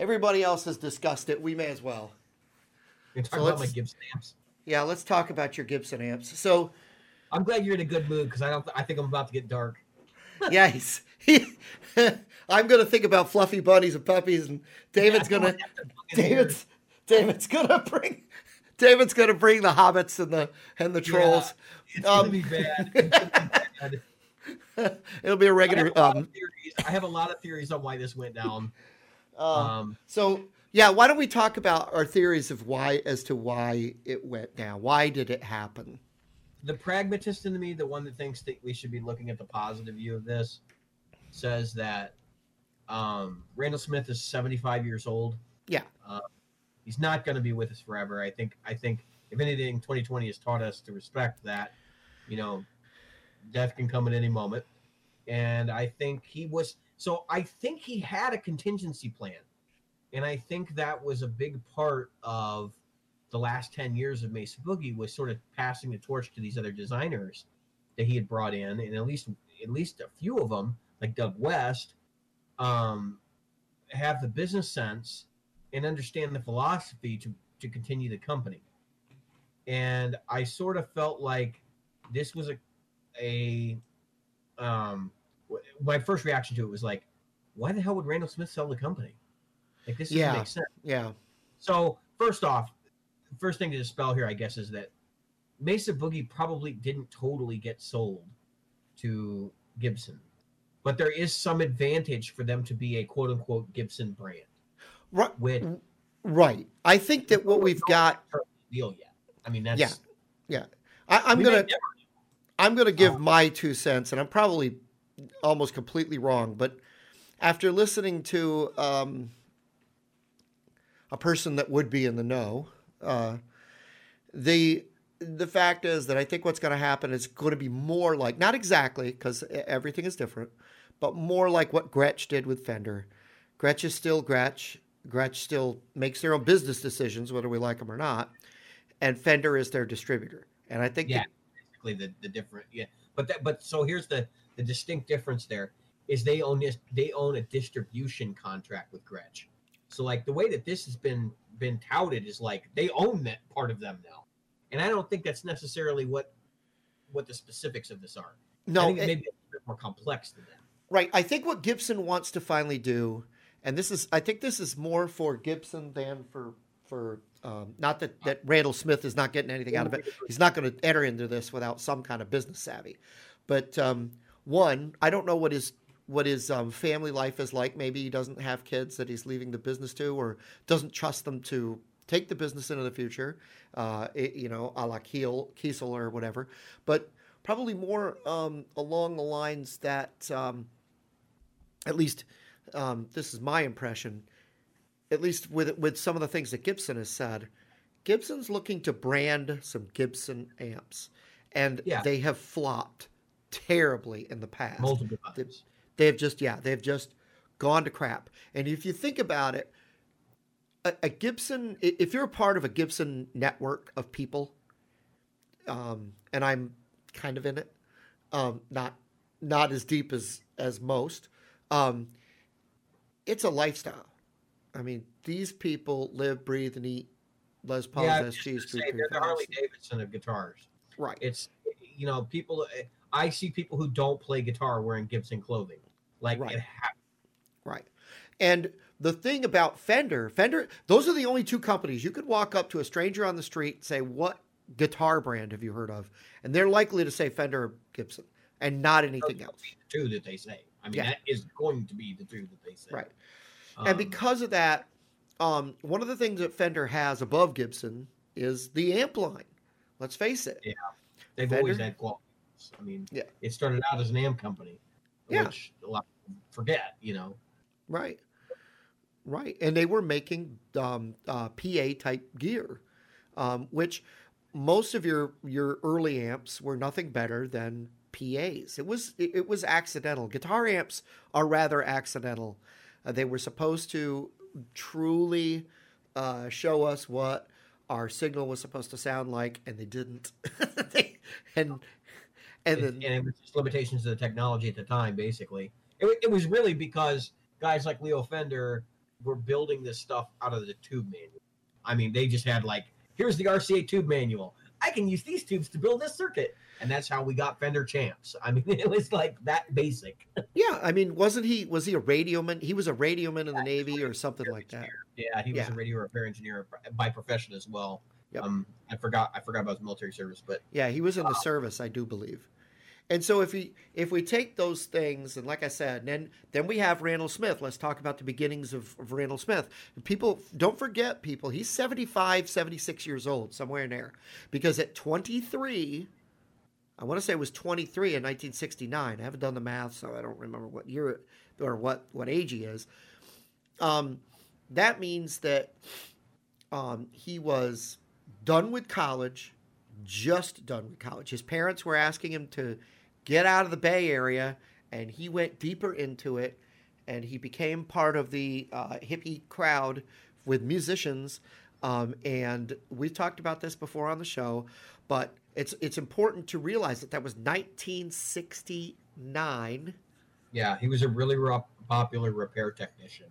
everybody else has discussed it. We may as well. You're talking So about my Gibson amps. Yeah, let's talk about your Gibson amps. So, I'm glad you're in a good mood because I don't. I think I'm about to get dark. yeah, he's, he, I'm going to think about fluffy bunnies and puppies, and David's Yeah, gonna. have to fucking hear David's David's going to bring David's going to bring the hobbits and the and the Yeah. trolls. It's Um, gonna be bad. It's gonna be bad. It'll be a I have, regular. a Um. I have a lot of theories on why this went down. Um, Um, so yeah, why don't we talk about our theories of why as to why it went down? Why did it happen? the pragmatist in me, the one that thinks that we should be looking at the positive view of this, says that um, Randall Smith is 75 years old. Yeah. Uh, he's not going to be with us forever. I think. I think if anything, 2020 has taught us to respect that. You know, death can come at any moment, and I think he was. So I think he had a contingency plan, and I think that was a big part of the last 10 years of Mesa Boogie was sort of passing the torch to these other designers that he had brought in, and at least at least a few of them, like Doug West, um, have the business sense and understand the philosophy to to continue the company. And I sort of felt like this was a a um my first reaction to it was like, why the hell would Randall Smith sell the company? Like this doesn't Yeah. make sense. Yeah, So first off, first thing to dispel here, I guess, is that Mesa Boogie probably didn't totally get sold to Gibson, but there is some advantage for them to be a quote unquote Gibson brand. right. With Right. I think that what we've got. deal yet. I mean, that's Yeah. Yeah. I, I'm gonna. I'm going to give Uh, my two cents, and I'm probably almost completely wrong, but after listening to um, a person that would be in the know, uh, the the fact is that I think what's going to happen is going to be more like not exactly because everything is different, but more like what Gretsch did with Fender. Gretsch is still Gretsch. Gretsch still makes their own business decisions, whether we like them or not, and Fender is their distributor. And I think Yeah. that basically the, the different yeah. But that but so here's the the distinct difference there is they own this they own a distribution contract with Gretsch. So like the way that this has been been touted is like they own that part of them now. And I don't think that's necessarily what what the specifics of this are. I no, think it it- may be a bit more complex than that. Right. I think what Gibson wants to finally do, and this is, I think this is more for Gibson than for for um, not that that Randall Smith is not getting anything out of it. He's not going to enter into this without some kind of business savvy. But um, one, I don't know what his what his um, family life is like. Maybe he doesn't have kids that he's leaving the business to, or doesn't trust them to take the business into the future. Uh, it- you know, a la Kiel, Kiesel or whatever. But probably more um, along the lines that. Um, at least um, this is my impression, at least with with some of the things that Gibson has said, Gibson's looking to brand some Gibson amps, and Yeah. they have flopped terribly in the past. Multiple times. They have just yeah, they've just gone to crap. And if you think about it, a, a Gibson, if you're a part of a Gibson network of people, um, and I'm kind of in it, um, not not as deep as as most. Um, it's a lifestyle. I mean, these people live, breathe, and eat Les Pauls, Yeah, SGs, just gonna say, Street they're the Harley Davidson of guitars. Right. It's you know people. I see people who don't play guitar wearing Gibson clothing. Like Right. it ha- Right. And the thing about Fender, Fender, those are the only two companies you could walk up to a stranger on the street and say, What guitar brand have you heard of? And they're likely to say Fender or Gibson and not anything those else. be the two that they say. I mean, Yeah. that is going to be the two that they say. Right. Um, and because of that, um, one of the things that Fender has above Gibson is the amp line. Let's face it. Yeah. they've Fender- always had I mean, Yeah. it started out as an amp company, Yeah. which a lot of people forget. You know, Right. Right. And they were making um, uh, PA type gear, um, which most of your your early amps were nothing better than PAs. It was it, it was accidental. Guitar amps are rather accidental. Uh, they were supposed to truly uh, show us what our signal was supposed to sound like, and they didn't. They- and and then and it was just limitations of the technology at the time. Basically, it, it was really because guys like Leo Fender were building this stuff out of the tube manual. I mean, they just had like, here's the RCA tube manual. I can use these tubes to build this circuit. And that's how we got Fender champs. I mean, it was like that basic. Yeah, I mean, wasn't he? Was he a radioman? He was a radioman in the Navy or something like that. Yeah, he was Yeah. a radio repair engineer by profession as well. Yep. Um, I forgot I forgot about his military service, but Yeah, he was in the service, I do believe. And so if we if we take those things and like I said, then then we have Randall Smith. Let's talk about the beginnings of, of Randall Smith. People don't forget people, he's 75, 76 years old, somewhere in there. Because at 23, I want to say it was 23 in 1969. I haven't done the math, so I don't remember what year or what what age he is. Um, that means that um, he was done with college, just done with college. His parents were asking him to get out of the Bay Area, and he went deeper into it, and he became part of the uh, hippie crowd with musicians. Um, and we've talked about this before on the show, but it's it's important to realize that that was 1969. yeah, he was a really popular repair technician,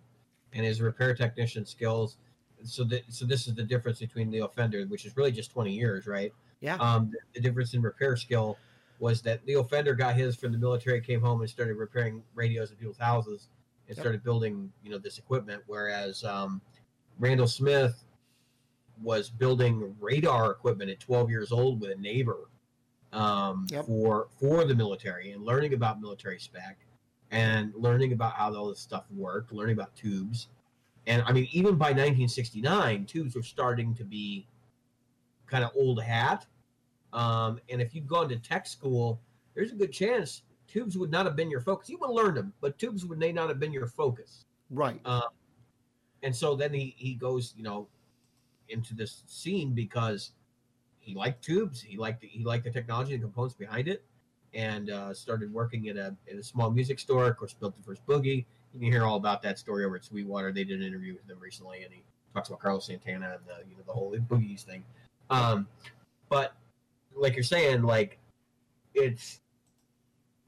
and his repair technician skills. So that so this is the difference between Leo Fender, which is really just 20 years, right? Yeah, Um, the difference in repair skill was that Leo Fender got his from the military, came home and started repairing radios in people's houses and Yep. started building, you know, this equipment. Whereas um, Randall Smith was building radar equipment at 12 years old with a neighbor um, Yep. for for the military and learning about military spec and learning about how all this stuff worked, learning about tubes. And I mean, even by 1969, tubes were starting to be kind of old hat. Um, and if you'd gone to tech school, there's a good chance tubes would not have been your focus. You would have learned them, but tubes would may not have been your focus. right. And so then he, he goes, you know, into this scene because he liked tubes. He liked the, he liked the technology and components behind it, and uh, started working at a at a small music store. Of course, built the first boogie. You can hear all about that story over at Sweetwater. They did an interview with him recently, and he talks about Carlos Santana and the you know the whole boogies thing. Um, but like you're saying, like it's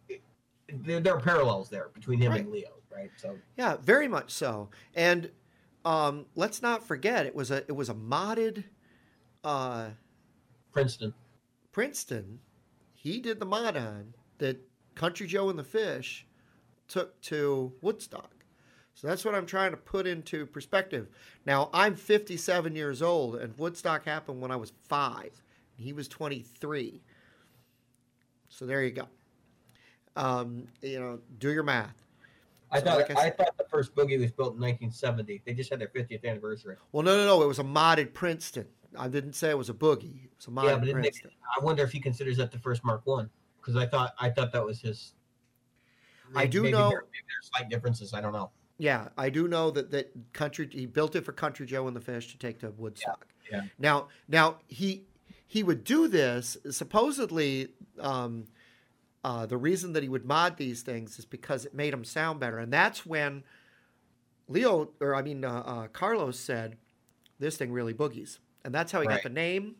it, there, there are parallels there between him and Leo, right? So Yeah, very much so. And um, let's not forget it was a it was a modded uh, Princeton, Princeton. He did the mod on that Country Joe and the Fish took to Woodstock. So that's what I'm trying to put into perspective. Now I'm 57 years old, and Woodstock happened when I was five. He was 23. So there you go. Um, you know, do your math. I So thought like I I, thought the first boogie was built in 1970. They just had their 50th anniversary. Well, no, no, no. It was a modded Princeton. I didn't say it was a boogie. It was a modded yeah, but didn't they, Princeton. I wonder if he considers that the first Mark One because I thought I thought that was his. I do maybe know- There, maybe there's slight differences. I don't know. Yeah, I do know that that country he built it for Country Joe and the Fish to take to Woodstock. yeah. Now, now he he would do this supposedly. Um, uh, the reason that he would mod these things is because it made him sound better, and that's when Leo, or I mean uh, uh, Carlos, said this thing really boogies, and that's how he Right. got the name.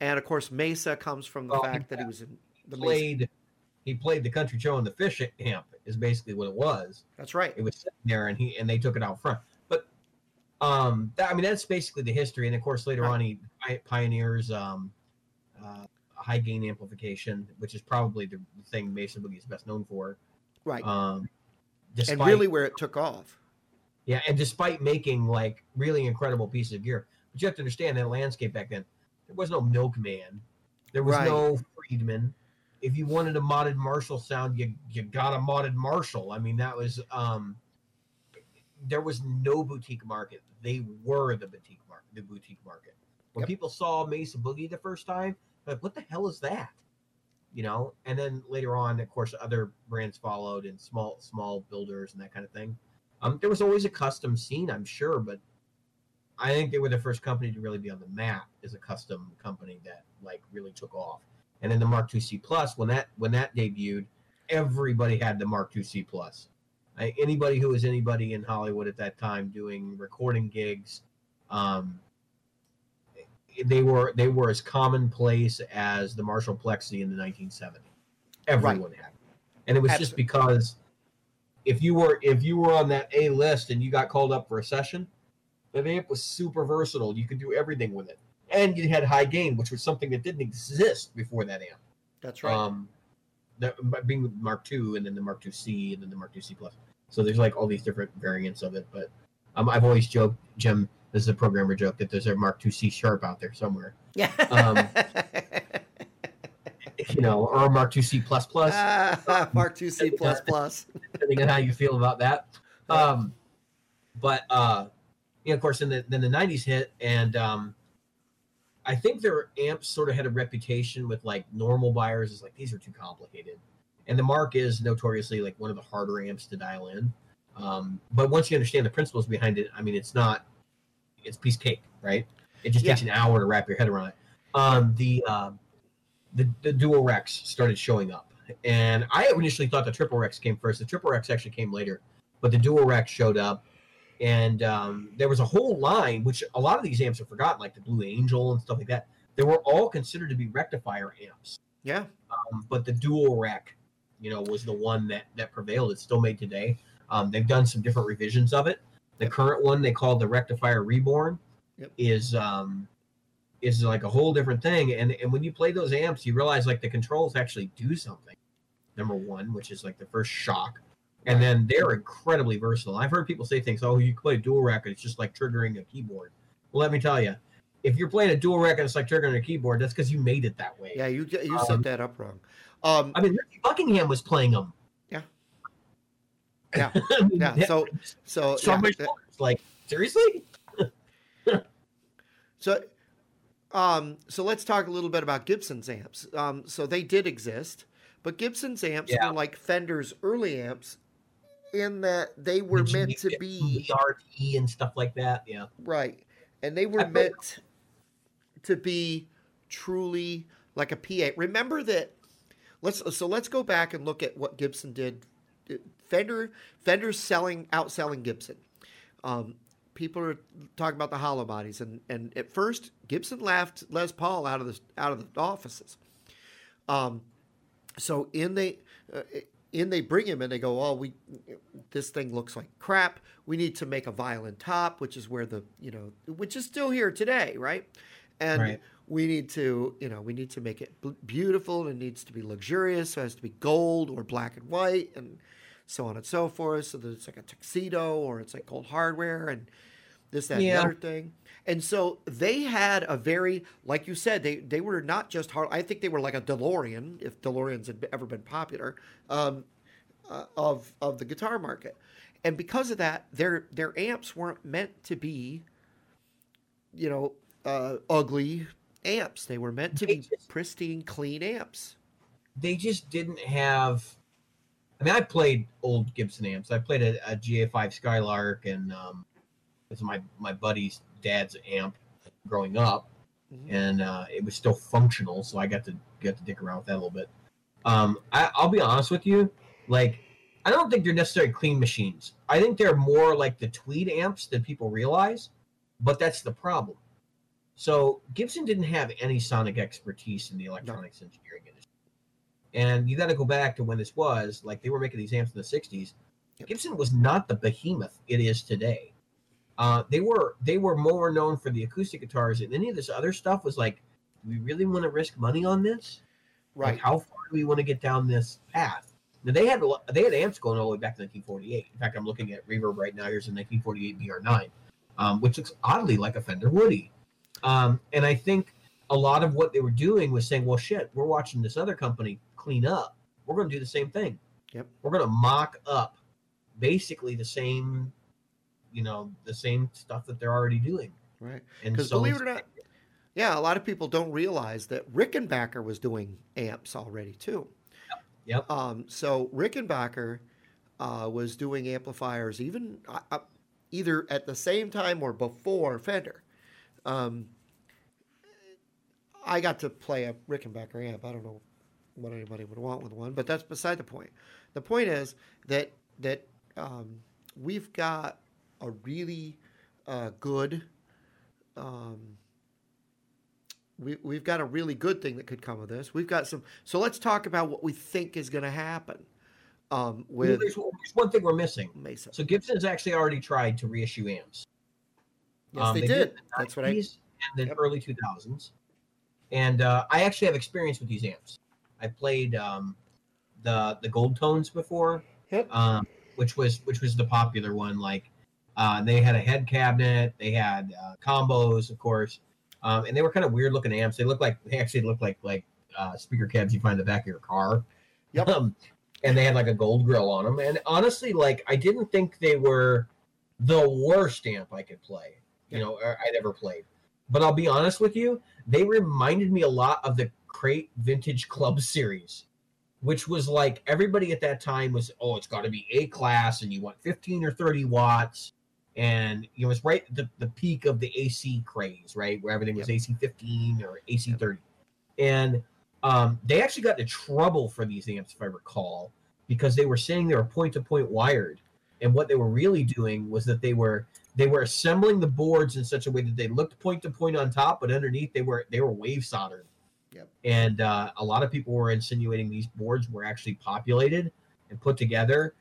And of course, Mesa comes from the Well, fact that he was in the Mesa. He played the Country Joe and the fish amp is basically what it was. That's right. It was sitting there and he and they took it out front. But um, that, I mean that's basically the history. And of course later Right. on he pioneers um, uh, high gain amplification, which is probably the thing Mesa Boogie is best known for. Right. Um, and really where it took off. yeah, and despite making like really incredible pieces of gear, but you have to understand that landscape back then. There was no Milkman, there was Right. no Friedman. If you wanted a modded Marshall sound, you you got a modded Marshall. I mean, that was um, there was no boutique market. They were the boutique market. The boutique market. When Yep. people saw Mesa Boogie the first time, like, what the hell is that? You know, and then later on, of course, other brands followed and small small builders and that kind of thing. Um, there was always a custom scene, I'm sure, but I think they were the first company to really be on the map as a custom company that like really took off. And then the Mark II C Plus, when that when that debuted, everybody had the Mark II C Plus. I, anybody who was anybody in Hollywood at that time doing recording gigs, um, they were they were as commonplace as the Marshall Plexi in the 1970s. Everyone had, it. and it was just because if you were if you were on that A list and you got called up for a session, the amp was super versatile. You could do everything with it, and you had high gain, which was something that didn't exist before that amp. That's right. Um, that being Mark II, and then the Mark II C, and then the Mark II C plus. So there's like all these different variants of it. But um, I've always joked, Jim, this is a programmer joke, that there's a Mark II C sharp out there somewhere. yeah. um, You know, or a Mark II C plus plus, Ah, Mark II C plus plus. depending on how you feel about that. Um, but uh, you know, of course, then the then the '90s hit, and um, I think their amps sort of had a reputation with like normal buyers is like these are too complicated, and the Mark is notoriously like one of the harder amps to dial in. Um, but once you understand the principles behind it, I mean, it's not it's piece of cake, right? It just takes an hour to wrap your head around it. Um, the um, the the dual Rex started showing up, and I initially thought the triple Rex came first. The triple Rex actually came later, but the dual Rex showed up, and um, there was a whole line which a lot of these amps are forgotten, like the Blue Angel and stuff like that. They were all considered to be rectifier amps, Yeah. um, but the dual Rec, you know, was the one that that prevailed. It's still made today. Um, they've done some different revisions of it. The current one they call the Rectifier Reborn Yep. is um, is like a whole different thing. And and when you play those amps, you realize like the controls actually do something. Number one, which is like the first shock, and then they're incredibly versatile. I've heard people say things, "Oh, you play dual rack, it's just like triggering a keyboard." Well, let me tell you, if you're playing a dual rack it's like triggering a keyboard, that's because you made it that way. Yeah, you you Um, set that up wrong. Um, I mean, Ricky Buckingham was playing them. Yeah. Yeah. Yeah. So so so yeah, much that- like seriously. So, um, so let's talk a little bit about Gibson's amps. Um, so they did exist, but Gibson's amps Yeah. were like Fender's early amps, in that they were Did meant to be ERT and stuff like that. Yeah. right, and they were I meant to be truly like a PA. Remember that. Let's so let's go back and look at what Gibson did. Fender Fender's selling outselling Gibson. Um, people are talking about the hollow bodies, and, and at first Gibson laughed Les Paul out of the out of the offices. Um, so in the uh, in they bring him and they go, oh, we this thing looks like crap. We need to make a violin top, which is where the you know which is still here today, right? And Right. we need to you know we need to make it b- beautiful and it needs to be luxurious. So it has to be gold or black and white and so on and so forth. So that it's like a tuxedo or it's like gold hardware and this, that, and the other thing. And so they had a very, like you said, they they were not just hard. I think they were like a DeLorean, if DeLoreans had ever been popular, um, uh, of of the guitar market. And because of that, their their amps weren't meant to be, you know, uh, ugly amps. They were meant to They be just- pristine, clean amps. They just didn't have. I mean, I played old Gibson amps. I played a, a GA5 Skylark, and um, my my buddy's dad's amp growing up. Mhm. and uh, it was still functional, so I got to get to dick around with that a little bit. Um, I, I'll be honest with you, like I don't think they're necessarily clean machines. I think they're more like the Tweed amps than people realize, but that's the problem. So Gibson didn't have any sonic expertise in the electronics engineering industry, and you got to go back to when this was like they were making these amps in the '60s. Yep. Gibson was not the behemoth it is today. Uh, they were they were more known for the acoustic guitars, and any of this other stuff was like, we really want to risk money on this? Like, Right. how far do we want to get down this path? Now they had they had amps going all the way back to 1948. In fact, I'm looking at Reverb right now. Here's a 1948 BR9, um, which looks oddly like a Fender Woody. Um, and I think a lot of what they were doing was saying, well, shit, we're watching this other company clean up. We're going to do the same thing. Yep. We're going to mock up basically the same, you know, the same stuff that they're already doing. Right. And 'Cause so believe it or not, Yeah, a lot of people don't realize that Rickenbacker was doing amps already too. Yep. Um, so Rickenbacker uh, was doing amplifiers even uh, uh, either at the same time or before Fender. Um, I got to play a Rickenbacker amp. I don't know what anybody would want with one, but that's beside the point. The point is that that um, we've got a really uh, good. Um, we, we've got a really good thing that could come of this. We've got some. So let's talk about what we think is going to happen. um, Well, with there's, there's one thing we're missing. Mesa. So Gibson's actually already tried to reissue amps. Yes, Um, they, they did. did the That's what I. 90s and the Yep. early 2000s. And uh, I actually have experience with these amps. I played um, the the gold tones before, Yep. um, which was which was the popular one. Like uh, they had a head cabinet, they had uh, combos, of course, um, and they were kind of weird looking amps. They look like they actually look like like uh, speaker cabs you find in the back of your car. Yep. Um, and they had like a gold grill on them. And honestly, like I didn't think they were the worst amp I could play. You know, or I'd ever played. But I'll be honest with you, they reminded me a lot of the Crate Vintage Club series, which was like everybody at that time was, oh, it's got to be A class, and you want 15 or 30 watts. And you know, it's right the, the peak of the AC craze, right? Where everything was AC 15 or AC 30. And um, they actually got into trouble for these amps, if I recall, because they were saying they were point to point wired. And what they were really doing was that they were they were assembling the boards in such a way that they looked point to point on top, but underneath they were they were wave soldered. Yep. And uh, a lot of people were insinuating these boards were actually populated and put together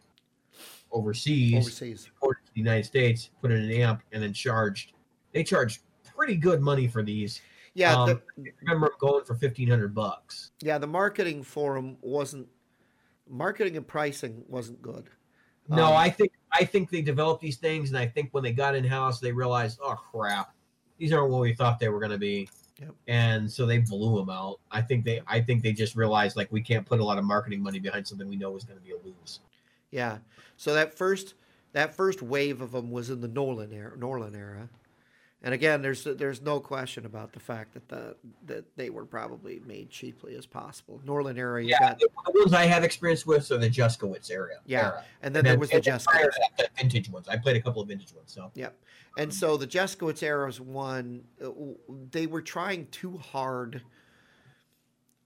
overseas, overseas. The United States, put in an amp, and then charged. They charged pretty good money for these. Yeah, Um, the, remember going for fifteen hundred bucks. yeah. The marketing for them wasn't marketing and pricing wasn't good. No, Um, I think I think they developed these things, and I think when they got in house, they realized, oh crap, these aren't what we thought they were going to be, Yep. and so they blew them out. I think they I think they just realized like we can't put a lot of marketing money behind something we know is going to be a lose. Yeah. So that first that first wave of them was in the Norlin era. Norlin era. And again, there's there's no question about the fact that the that they were probably made cheaply as possible. Norlin era, you Yeah, got, the, ones I have experience with are the Juszkiewicz area. Yeah, era. and then there was the and Juszkiewicz. the vintage ones. I played a couple of vintage ones, so And so the Juszkiewicz era's one, uh, they were trying too hard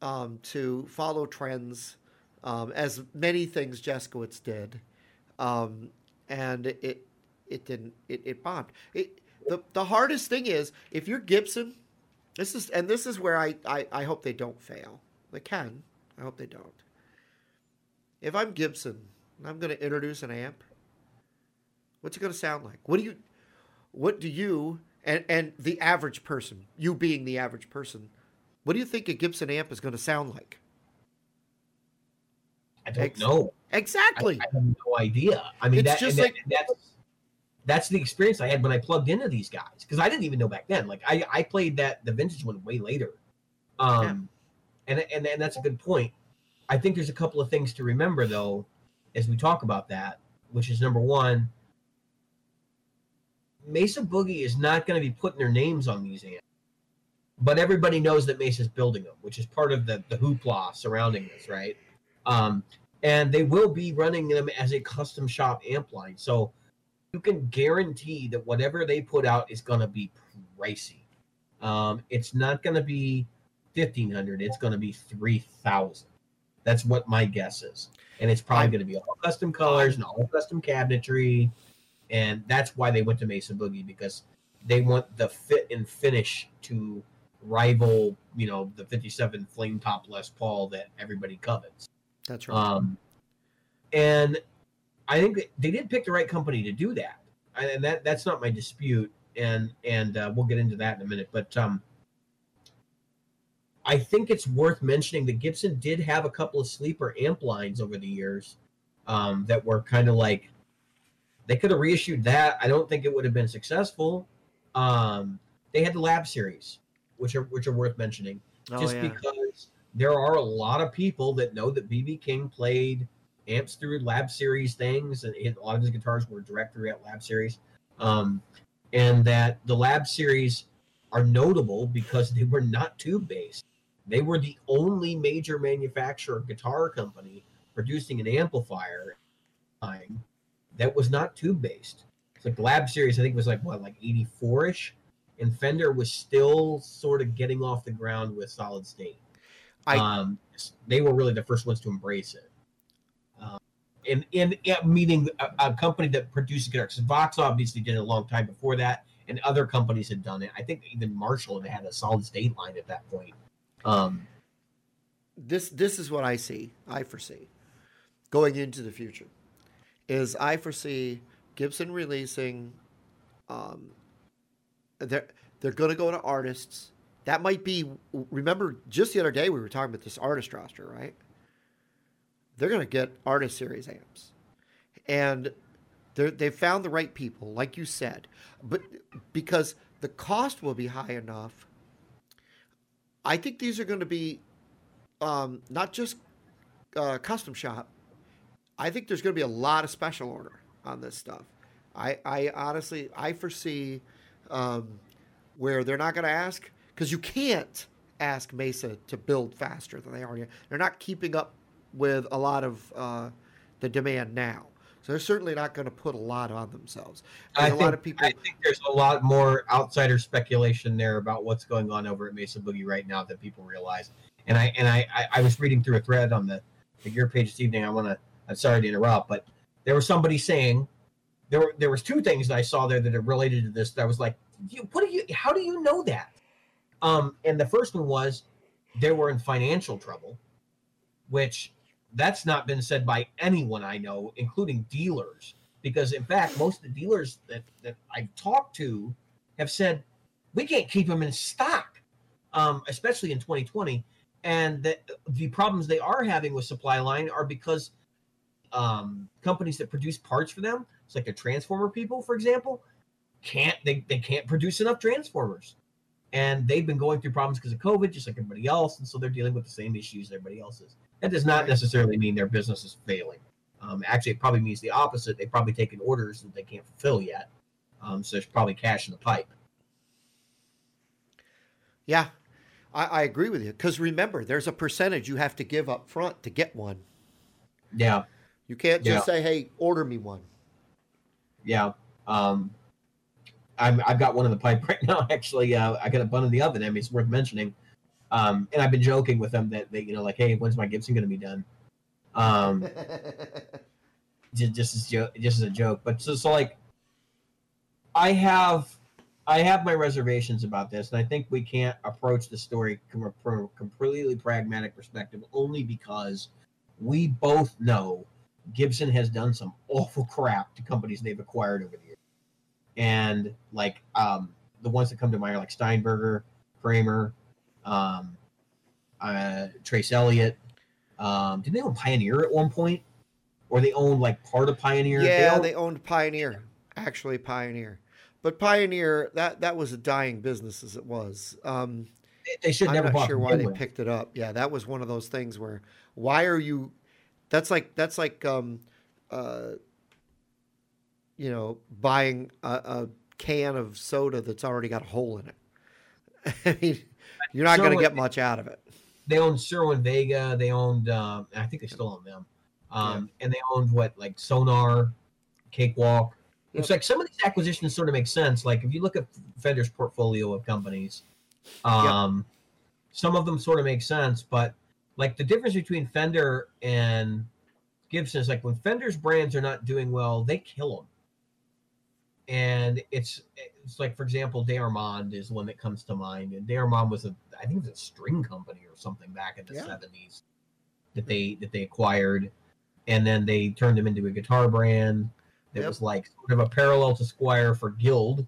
um, to follow trends, um, as many things Juszkiewicz did, um, and it it didn't it, it bombed. It, the the hardest thing is if you're Gibson, this is and this is where I, I I hope they don't fail. They can. I hope they don't. If I'm Gibson, and I'm to introduce an amp. What's it to sound like? What do you what do you and and the average person, you being the average person, what do you think a Gibson amp is to sound like? I don't Ex- know. Exactly. I have no idea. I mean, It's that, just and that- like- that's that's the experience I had when I plugged into these guys because I didn't even know back then. Like I, I played that the vintage one way later, um, and and and that's a good point. I think there's a couple of things to remember though, as we talk about that, which is number one. Mesa Boogie is not going to be putting their names on these amps, but everybody knows that Mesa's building them, which is part of the the hoopla surrounding this, right? Um, and they will be running them as a custom shop amp line. So you can guarantee that whatever they put out is going to be pricey. Um, it's not going to be fifteen hundred. It's going to be three thousand. That's what my guess is, and it's probably going to be all custom colors and all custom cabinetry, and that's why they went to Mesa Boogie because they want the fit and finish to rival, you know, the '57 flame top Les Paul that everybody covets. That's right. Um, and I think they did pick the right company to do that, and that that's not my dispute. And and uh, we'll get into that in a minute. But um, I think it's worth mentioning that Gibson did have a couple of sleeper amp lines over the years um, that were kind of like they could have reissued that. I don't think it would have been successful. Um, they had the Lab series, which are which are worth mentioning oh just yeah. because there are a lot of people that know that BB King played amps through Lab Series things, and a lot of his guitars were direct at Lab Series, um, and that the Lab Series are notable because they were not tube based. They were the only major manufacturer guitar company producing an amplifier time that was not tube based. It's like the Lab Series, I think was like what, like eighty four ish, and Fender was still sort of getting off the ground with solid state. I- um, they were really the first ones to embrace it. Um, and in yeah, meeting a, a company that produces guitars, Vox obviously did it a long time before that, and other companies had done it. I think even Marshall had had a solid state line at that point. Um, this this is what I see. I foresee. going into the future is I foresee Gibson releasing. Um, they're they're going to go to artists. That might be. Remember, just the other day we were talking about this artist roster, right? They're going to get artist series amps, and they they've found the right people, like you said, but because the cost will be high enough. I think these are going to be um, not just uh, custom shop. I think there's going to be a lot of special order on this stuff. I, I honestly, I foresee um, where they're not going to ask because you can't ask Mesa to build faster than they already. They're not keeping up with a lot of uh, the demand now. So they're certainly not going to put a lot on themselves. I a think, lot of people. I think there's a lot more outsider speculation there about what's going on over at Mesa Boogie right now that people realize. And I and I I, I was reading through a thread on the, the Gear page this evening. I want to. I'm sorry to interrupt, but there was somebody saying there were there was two things that I saw there that are related to this. That I was like, you, what do you? How do you know that? Um, and the first one was they were in financial trouble, which that's not been said by anyone I know, including dealers. Because in fact, most of the dealers that, that I've talked to have said we can't keep them in stock, um, especially in 2020. And that the problems they are having with supply line are because um, companies that produce parts for them, it's like the transformer people, for example, can't they, they can't produce enough transformers. And they've been going through problems because of COVID, just like everybody else. And so they're dealing with the same issues everybody else is. That does not necessarily mean their business is failing. Um, actually, it probably means the opposite. They've probably taken orders that they can't fulfill yet. Um, so there's probably cash in the pipe. Yeah, I, I agree with you. Because remember, there's a percentage you have to give up front to get one. Yeah. You can't just Yeah. say, "Hey, order me one." Yeah. Um, I'm, I've got one in the pipe right now. Actually, uh, I got a bun in the oven. I mean, it's worth mentioning. Um, and I've been joking with them that they, you know, like, hey, when's my Gibson going to be done? Um, just, just as jo- just as a joke. But so, so like, I have I have my reservations about this, and I think we can't approach the story from a completely pragmatic perspective, only because we both know Gibson has done some awful crap to companies they've acquired over the years, and like um, the ones that come to mind are like Steinberger, Kramer, um, uh, Trace Elliot. Um, did they own Pioneer at one point, or they owned like part of Pioneer? yeah, owned- they owned Pioneer. Actually, Pioneer, but Pioneer that that was a dying business as it was. Um, they should I'm never not sure why they picked it up. Yeah, that was one of those things where why are you? That's like that's like um, uh, you know, buying a, a can of soda that's already got a hole in it. I mean, you're not going to get much out of it. they owned Cerwin-Vega. They owned, um, I think they still own them. Um, And they owned what, like Sonar, Cakewalk. It's like some of these acquisitions sort of make sense. Like if you look at Fender's portfolio of companies, um, some of them sort of make sense. But like the difference between Fender and Gibson is like when Fender's brands are not doing well, they kill them. And it's it's like for example, Dearmond is one that comes to mind, and Dearmond was a I think it was a string company or something back in the Yeah. seventies that they that they acquired, and then they turned them into a guitar brand that Yep. was like sort of a parallel to Squier for Guild,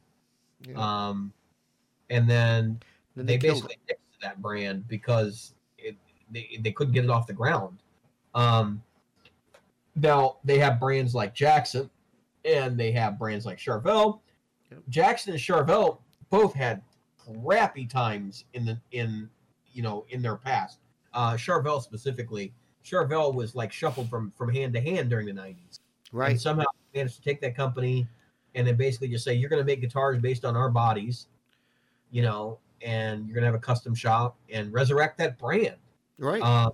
Yeah. um, and then Then they, killed basically nixed that brand because it, they, they couldn't get it off the ground. Um, now they have brands like Jackson and they have brands like Charvel. Yep. Jackson and Charvel both had crappy times in the in you know in their past. Uh, Charvel specifically, Charvel was like shuffled from from hand to hand during the nineties and right. somehow managed to take that company and then basically just say you're going to make guitars based on our bodies you know and you're going to have a custom shop and resurrect that brand Right. uh,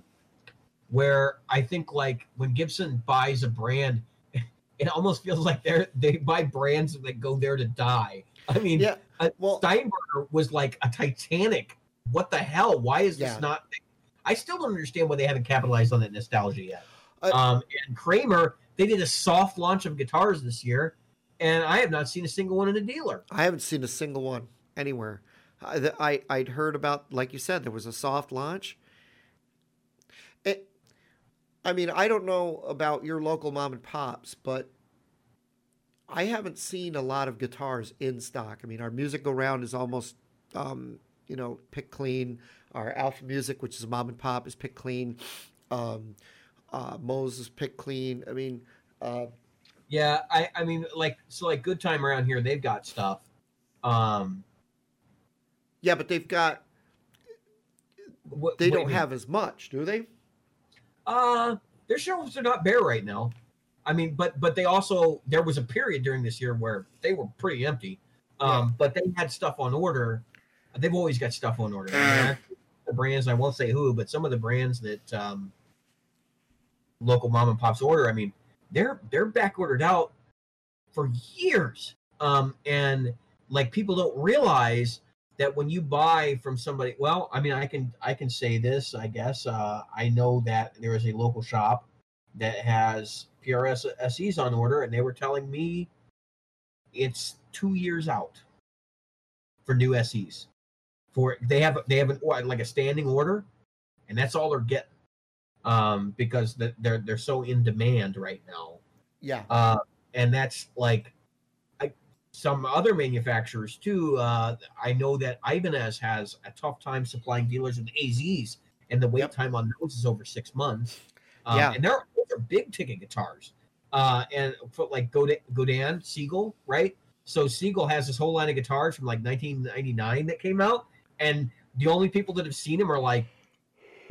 where i think like when gibson buys a brand it almost feels like they're they buy brands that go there to die i mean yeah. uh, Well, steinberger was like a titanic what the hell why is this Yeah. not i still don't understand why they haven't capitalized on that nostalgia yet um, and kramer they did a soft launch of guitars this year, and I have not seen a single one in a dealer. I haven't seen a single one anywhere. I, I I'd heard about, like you said, there was a soft launch. It, I mean, I don't know about your local mom and pops, but I haven't seen a lot of guitars in stock. I mean, our music go round is almost, um, you know, pick clean. Our Alpha Music, which is a mom and pop, is pick clean. Um, uh, Moses pick clean. I mean, uh, Yeah, I I mean like so like Good Time around here they've got stuff. Um, yeah, but they've got what, they don't have as much, do they? Uh, their shelves are not bare right now. I mean, but but they also there was a period during this year where they were pretty empty. Um, Yeah. but they had stuff on order. They've always got stuff on order. I mean, the brands I won't say who, but some of the brands that um, local mom and pops order. I mean, they're they're back ordered out for years. Um, and like people don't realize that when you buy from somebody, well, I mean, I can I can say this, I guess. Uh, I know that there is a local shop that has PRS SEs on order, and they were telling me it's two years out for new SEs. For they have they have an like a standing order, and that's all they're getting um, because they're they're so in demand right now. Yeah. Uh, and that's like some other manufacturers too. Uh, I know that Ibanez has a tough time supplying dealers with AZs, and the wait Yep. time on those is over six months. Um, Yeah. and they're those are big ticket guitars. Uh, and for like Godin, Godin, Seagull, right? So Seagull has this whole line of guitars from like 1999 that came out, and the only people that have seen them are like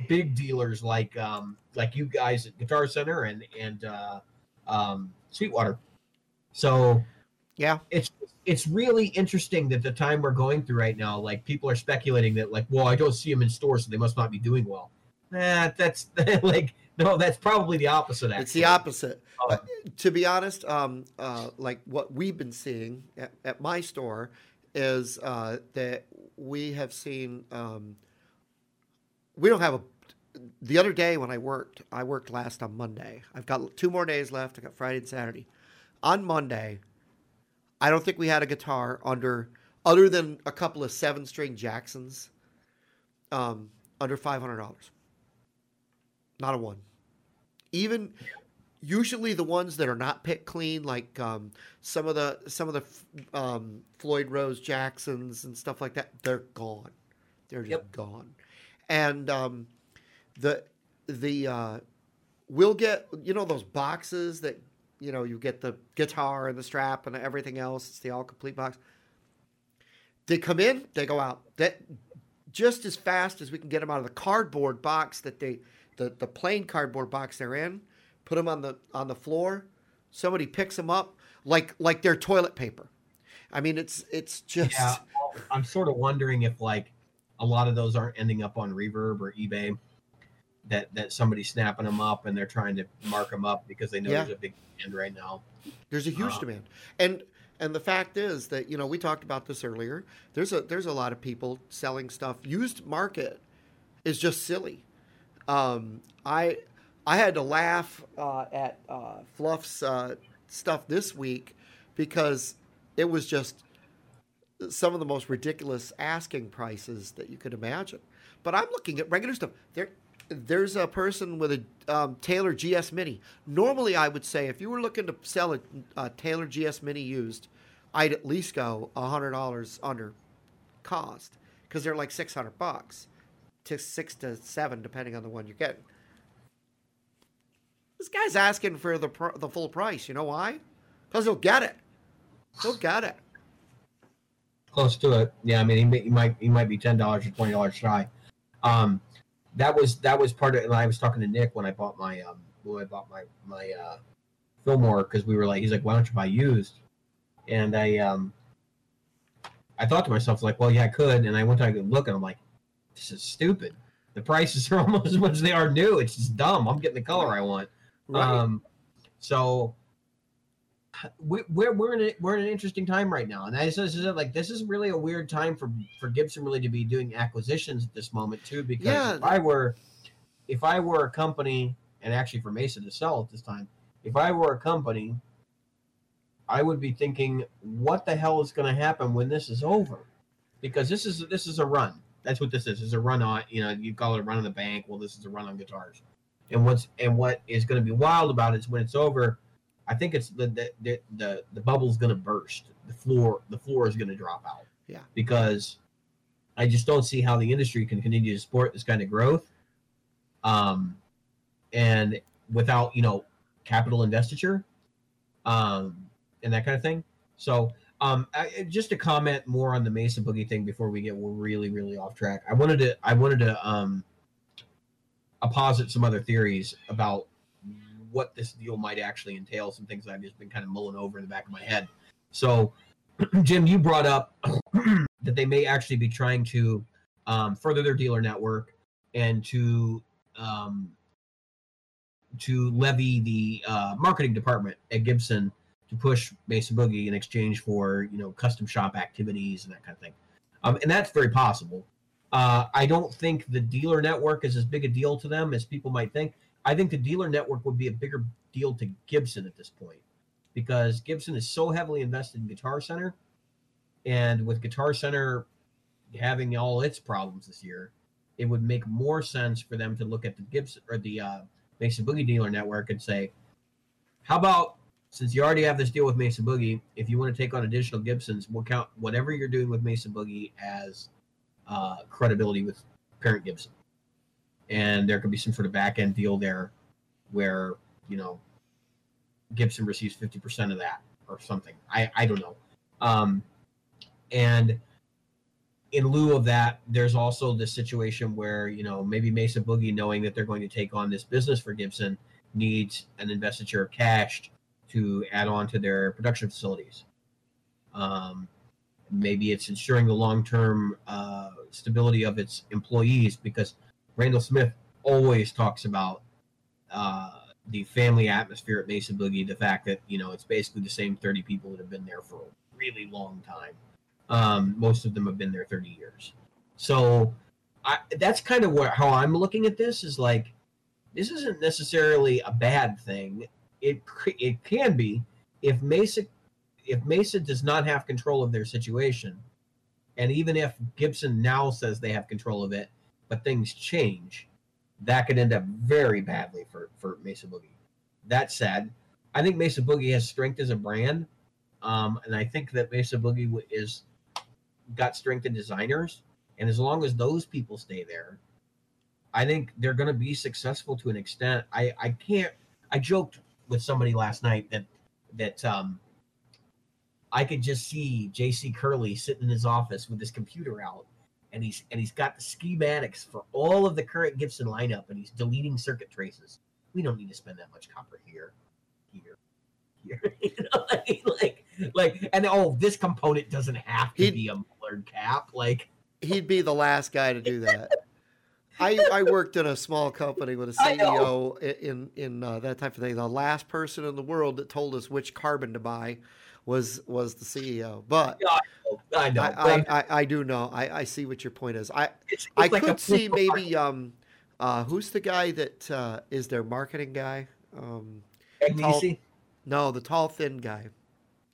big dealers like um like you guys at Guitar Center and and uh, um, Sweetwater. So Yeah. it's it's really interesting that the time we're going through right now, like people are speculating that like, well, I don't see them in stores, so they must not be doing well. Nah, that's like no, that's probably the opposite. Actually. It's the opposite. Uh, to be honest, um, uh, like what we've been seeing at, at my store is uh, that we have seen. Um, we don't have a. The other day when I worked, I worked last on Monday. I've got two more days left. I got Friday and Saturday. On Monday, I don't think we had a guitar under, other than a couple of seven-string Jacksons, um, under five hundred dollars. Not a one. Even usually the ones that are not picked clean, like um, some of the some of the um, Floyd Rose Jacksons and stuff like that, they're gone. They're just Yep. gone. And um, the the uh, we'll get you know those boxes that you know you get the guitar and the strap and everything else. It's the all complete box. They come in, they go out. That just as fast as we can get them out of the cardboard box that they the, the plain cardboard box they're in, put them on the on the floor. Somebody picks them up like like they're toilet paper. I mean, it's it's just Yeah, I'm sort of wondering if like a lot of those aren't ending up on Reverb or eBay. That that somebody's snapping them up and they're trying to mark them up because they know Yeah. there's a big demand right now. There's a huge Uh, demand, and and the fact is that you know we talked about this earlier. There's a there's a lot of people selling stuff. Used market is just silly. Um, I I had to laugh uh, at uh, Fluff's uh, stuff this week because it was just some of the most ridiculous asking prices that you could imagine. But I'm looking at regular stuff. There, there's a person with a um, Taylor GS Mini. Normally, I would say if you were looking to sell a, a Taylor GS Mini used, I'd at least go hundred dollars under cost because they're like six hundred bucks to six to seven, depending on the one you're getting. This guy's asking for the pr- the full price. You know why? Because he'll get it. He'll get it. Close to it. Yeah, I mean, he, may, he might he might be ten dollars or twenty dollars shy. Um, that was that was part of. And I was talking to Nick when I bought my um when I bought my my uh Fillmore because we were like he's like why don't you buy used, and I um I thought to myself like well yeah I could and I went to look and I'm like this is stupid. The prices are almost as much as they are new. It's just dumb. I'm getting the color I want. Um, so we're we're in a, we're in an interesting time right now, and this is like this is really a weird time for for Gibson really to be doing acquisitions at this moment too. Because Yeah. if I were if I were a company, and actually for Mesa to sell at this time, if I were a company, I would be thinking, what the hell is going to happen when this is over? Because this is this is a run. That's what this is. It's a run on. You know, you call it a run on the bank. Well, this is a run on guitars. And what's and what is going to be wild about it is when it's over. I think it's the the the the, bubble's going to burst. The floor the floor is going to drop out. Yeah. Because I just don't see how the industry can continue to support this kind of growth. Um, and without you know capital investiture, um, and that kind of thing. So um, I, just to comment more on the Mesa Boogie thing before we get really, really off track. I wanted to, I wanted to, um, I'll posit some other theories about what this deal might actually entail. Some things I've just been kind of mulling over in the back of my head. So, Jim, you brought up that they may actually be trying to um, further their dealer network and to um, to levy the uh, marketing department at Gibson to push Mesa Boogie in exchange for you know custom shop activities and that kind of thing. Um, and that's very possible. Uh, I don't think the dealer network is as big a deal to them as people might think. I think the dealer network would be a bigger deal to Gibson at this point because Gibson is so heavily invested in Guitar Center, and with Guitar Center having all its problems this year, it would make more sense for them to look at the Gibson or the uh, Mesa Boogie dealer network and say, "How about since you already have this deal with Mesa Boogie, if you want to take on additional Gibsons, we'll count whatever you're doing with Mesa Boogie as uh, credibility with parent Gibson. And there could be some sort of back end deal there where, you know, Gibson receives 50% of that or something. I, I don't know. Um, and in lieu of that, there's also the situation where, you know, maybe Mesa Boogie, knowing that they're going to take on this business for Gibson, needs an investiture of cash to add on to their production facilities. Um, maybe it's ensuring the long-term uh, stability of its employees because Randall Smith always talks about uh, the family atmosphere at Mesa Boogie. The fact that you know it's basically the same 30 people that have been there for a really long time. Um, most of them have been there 30 years. So I, that's kind of where how I'm looking at this is like this isn't necessarily a bad thing it it can be if Mesa if Mesa does not have control of their situation, and even if Gibson now says they have control of it, but things change, that could end up very badly for for Mesa Boogie. That said, I think Mesa Boogie has strength as a brand, um, and I think that Mesa Boogie is got strength in designers, and as long as those people stay there, I think they're going to be successful to an extent. I I can't. I joked with somebody last night that that um, I could just see J.C. Curleigh sitting in his office with his computer out, and he's and he's got the schematics for all of the current Gibson lineup, and he's deleting circuit traces. We don't need to spend that much copper here, here, here. you know, like, like, like, and oh, this component doesn't have to He'd, be a Mullard cap. Like, he'd be the last guy to do that. I, I worked in a small company with a CEO in in uh, that type of thing. The last person in the world that told us which carbon to buy was was the CEO. But I know, I, I, I, I, do know. I, I see what your point is. I it's, it's I like could see maybe um uh who's the guy that uh, is their marketing guy? Um, tall, no, the tall thin guy.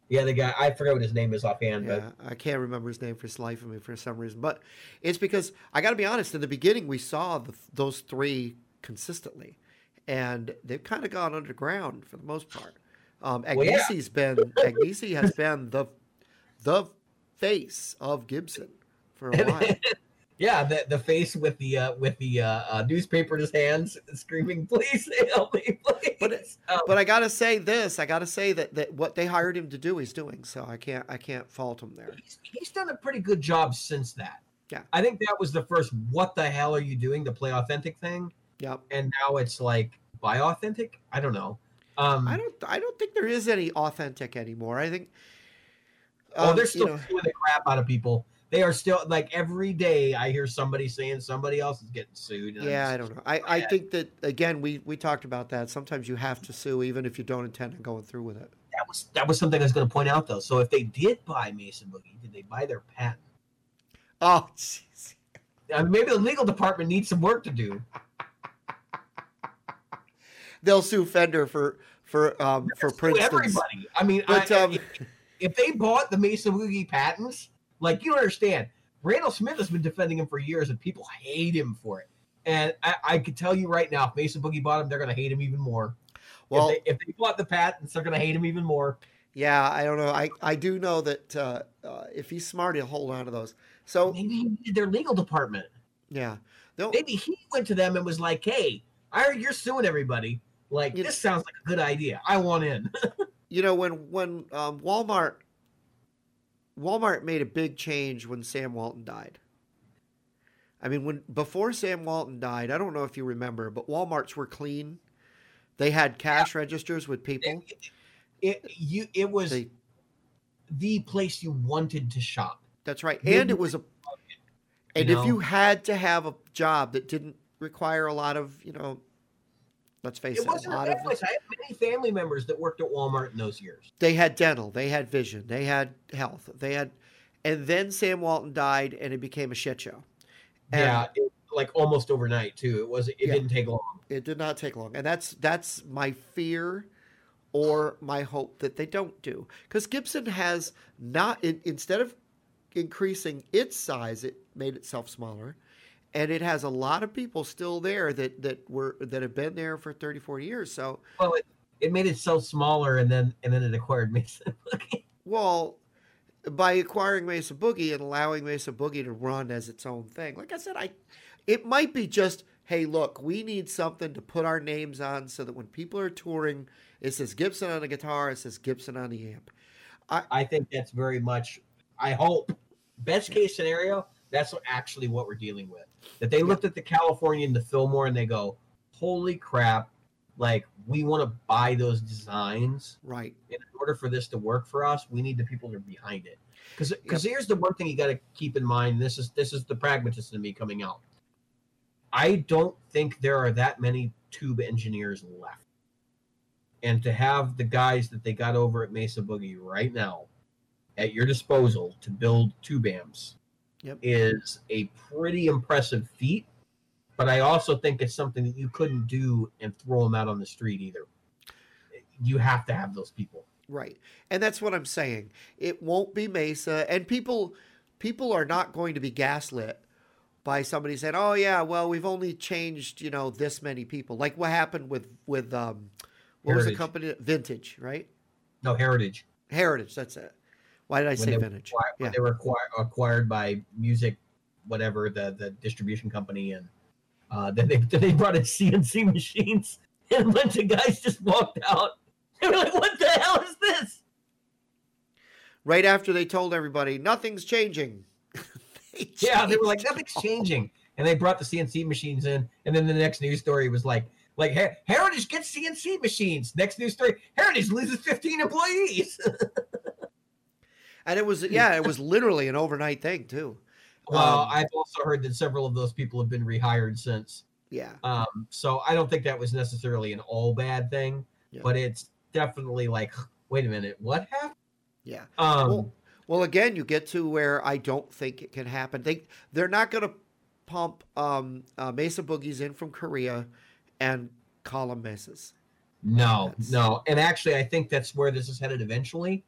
Yeah, the guy I forget what his name is offhand, yeah, but I can't remember his name for his life of me for some reason. But it's because I got to be honest. In the beginning, we saw the, those three consistently, and they've kind of gone underground for the most part. Um, Agnesi's well, yeah. been Agnesi has been the the face of Gibson for a while. yeah, the the face with the uh, with the uh, uh, newspaper in his hands, screaming, "Please help me, please!" But um, but I gotta say this. I gotta say that, that what they hired him to do, he's doing. So I can't I can't fault him there. He's, he's done a pretty good job since that. Yeah, I think that was the first. What the hell are you doing? The play authentic thing. Yep. And now it's like buy authentic. I don't know. Um, I don't. I don't think there is any authentic anymore. I think. Um, oh, they're still you know, doing the crap out of people they are still like every day I hear somebody saying somebody else is getting sued. Yeah, I don't know. I, I think that again we we talked about that. Sometimes you have to sue even if you don't intend on going through with it. That was that was something I was going to point out though. So if they did buy Mesa Boogie, did they buy their patent? Oh, jeez. I mean, maybe the legal department needs some work to do. They'll sue Fender for for um for Princeton. Everybody. I mean, but, I, um, if, if they bought the Mesa Boogie patents like you understand, Randall Smith has been defending him for years, and people hate him for it. And I, I could tell you right now, if Mesa Boogie bought him, they're going to hate him even more. Well, if they, if they bought the patents, they're going to hate him even more. yeah, I don't know. I, I do know that uh, uh, if he's smart, he'll hold on to those. So Maybe he needed their legal department. yeah, They'll- Maybe he went to them and was like, "Hey, I heard you're suing everybody. Like You- this sounds like a good idea. I want in." you know when when um, Walmart Walmart made a big change when Sam Walton died. I mean, when before Sam Walton died, I don't know if you remember, but Walmarts were clean. They had cash registers with people. it you it was They, the place you wanted to shop. that's right, and it was a. And you if you had to have a job that didn't require a lot of, you know, let's face It it, a wasn't a lot bad of place. I had many family members that worked at Walmart in those years. they had dental, they had vision, they had health, they had, and then Sam Walton died, and it became a shit show. And yeah, it, like almost overnight too. It was. It Yeah. didn't take long. it did not take long, and that's that's my fear, or my hope that they don't do, because Gibson has not in, instead of increasing its size, it made itself smaller, and it has a lot of people still there that that were that have been there for 30, 40 years. So Well, it, it made itself smaller, and then and then it acquired Mason. Well, by acquiring Mesa Boogie and allowing Mesa Boogie to run as its own thing, like I said, I it might be just, hey, look, we need something to put our names on so that when people are touring, it says Gibson on the guitar, it says Gibson on the amp. I think that's very much. I hope best case scenario. That's actually what we're dealing with. That they looked at the California and the Fillmore and they go, "Holy crap! Like we want to buy those designs. Right. in order for this to work for us, we need the people that are behind it. Because because here's the one thing you got to keep in mind. This is this is the pragmatist in me coming out. I don't think there are that many tube engineers left, and to have the guys that they got over at Mesa Boogie right now at your disposal to build tube amps Yep. is a pretty impressive feat. But I also think it's something that you couldn't do and throw them out on the street either. You have to have those people. Right. And that's what I'm saying. It won't be Mesa and people people are not going to be gaslit by somebody saying, "Oh yeah, well, we've only changed, you know, this many people." Like what happened with with um what was the company Vintage, right? No heritage. Heritage, that's it. Why did I say vintage? acquired, when Yeah. they were acquired, acquired by music, whatever the the distribution company, and uh, then they then they brought in CNC machines, and a bunch of guys just walked out. They were like, "What the hell is this?" Right after they told everybody nothing's changing. They Yeah, they were like, "Nothing's changing," and they brought the CNC machines in, and then the next news story was like. Like Her- Heritage gets CNC machines. Next news story: Heritage loses 15 employees. And it was yeah, it was literally an overnight thing too. well, Um, I've also heard that several of those people have been rehired since. Yeah. Um, so I don't think that was necessarily an all bad thing, Yeah. but it's definitely like, wait a minute, what happened? Yeah. Um, Well, well, again, you get to where I don't think it can happen. They they're not going to pump um, uh, Mesa boogies in from Korea and call them mesas. no, that's- no, and actually, I think that's where this is headed eventually,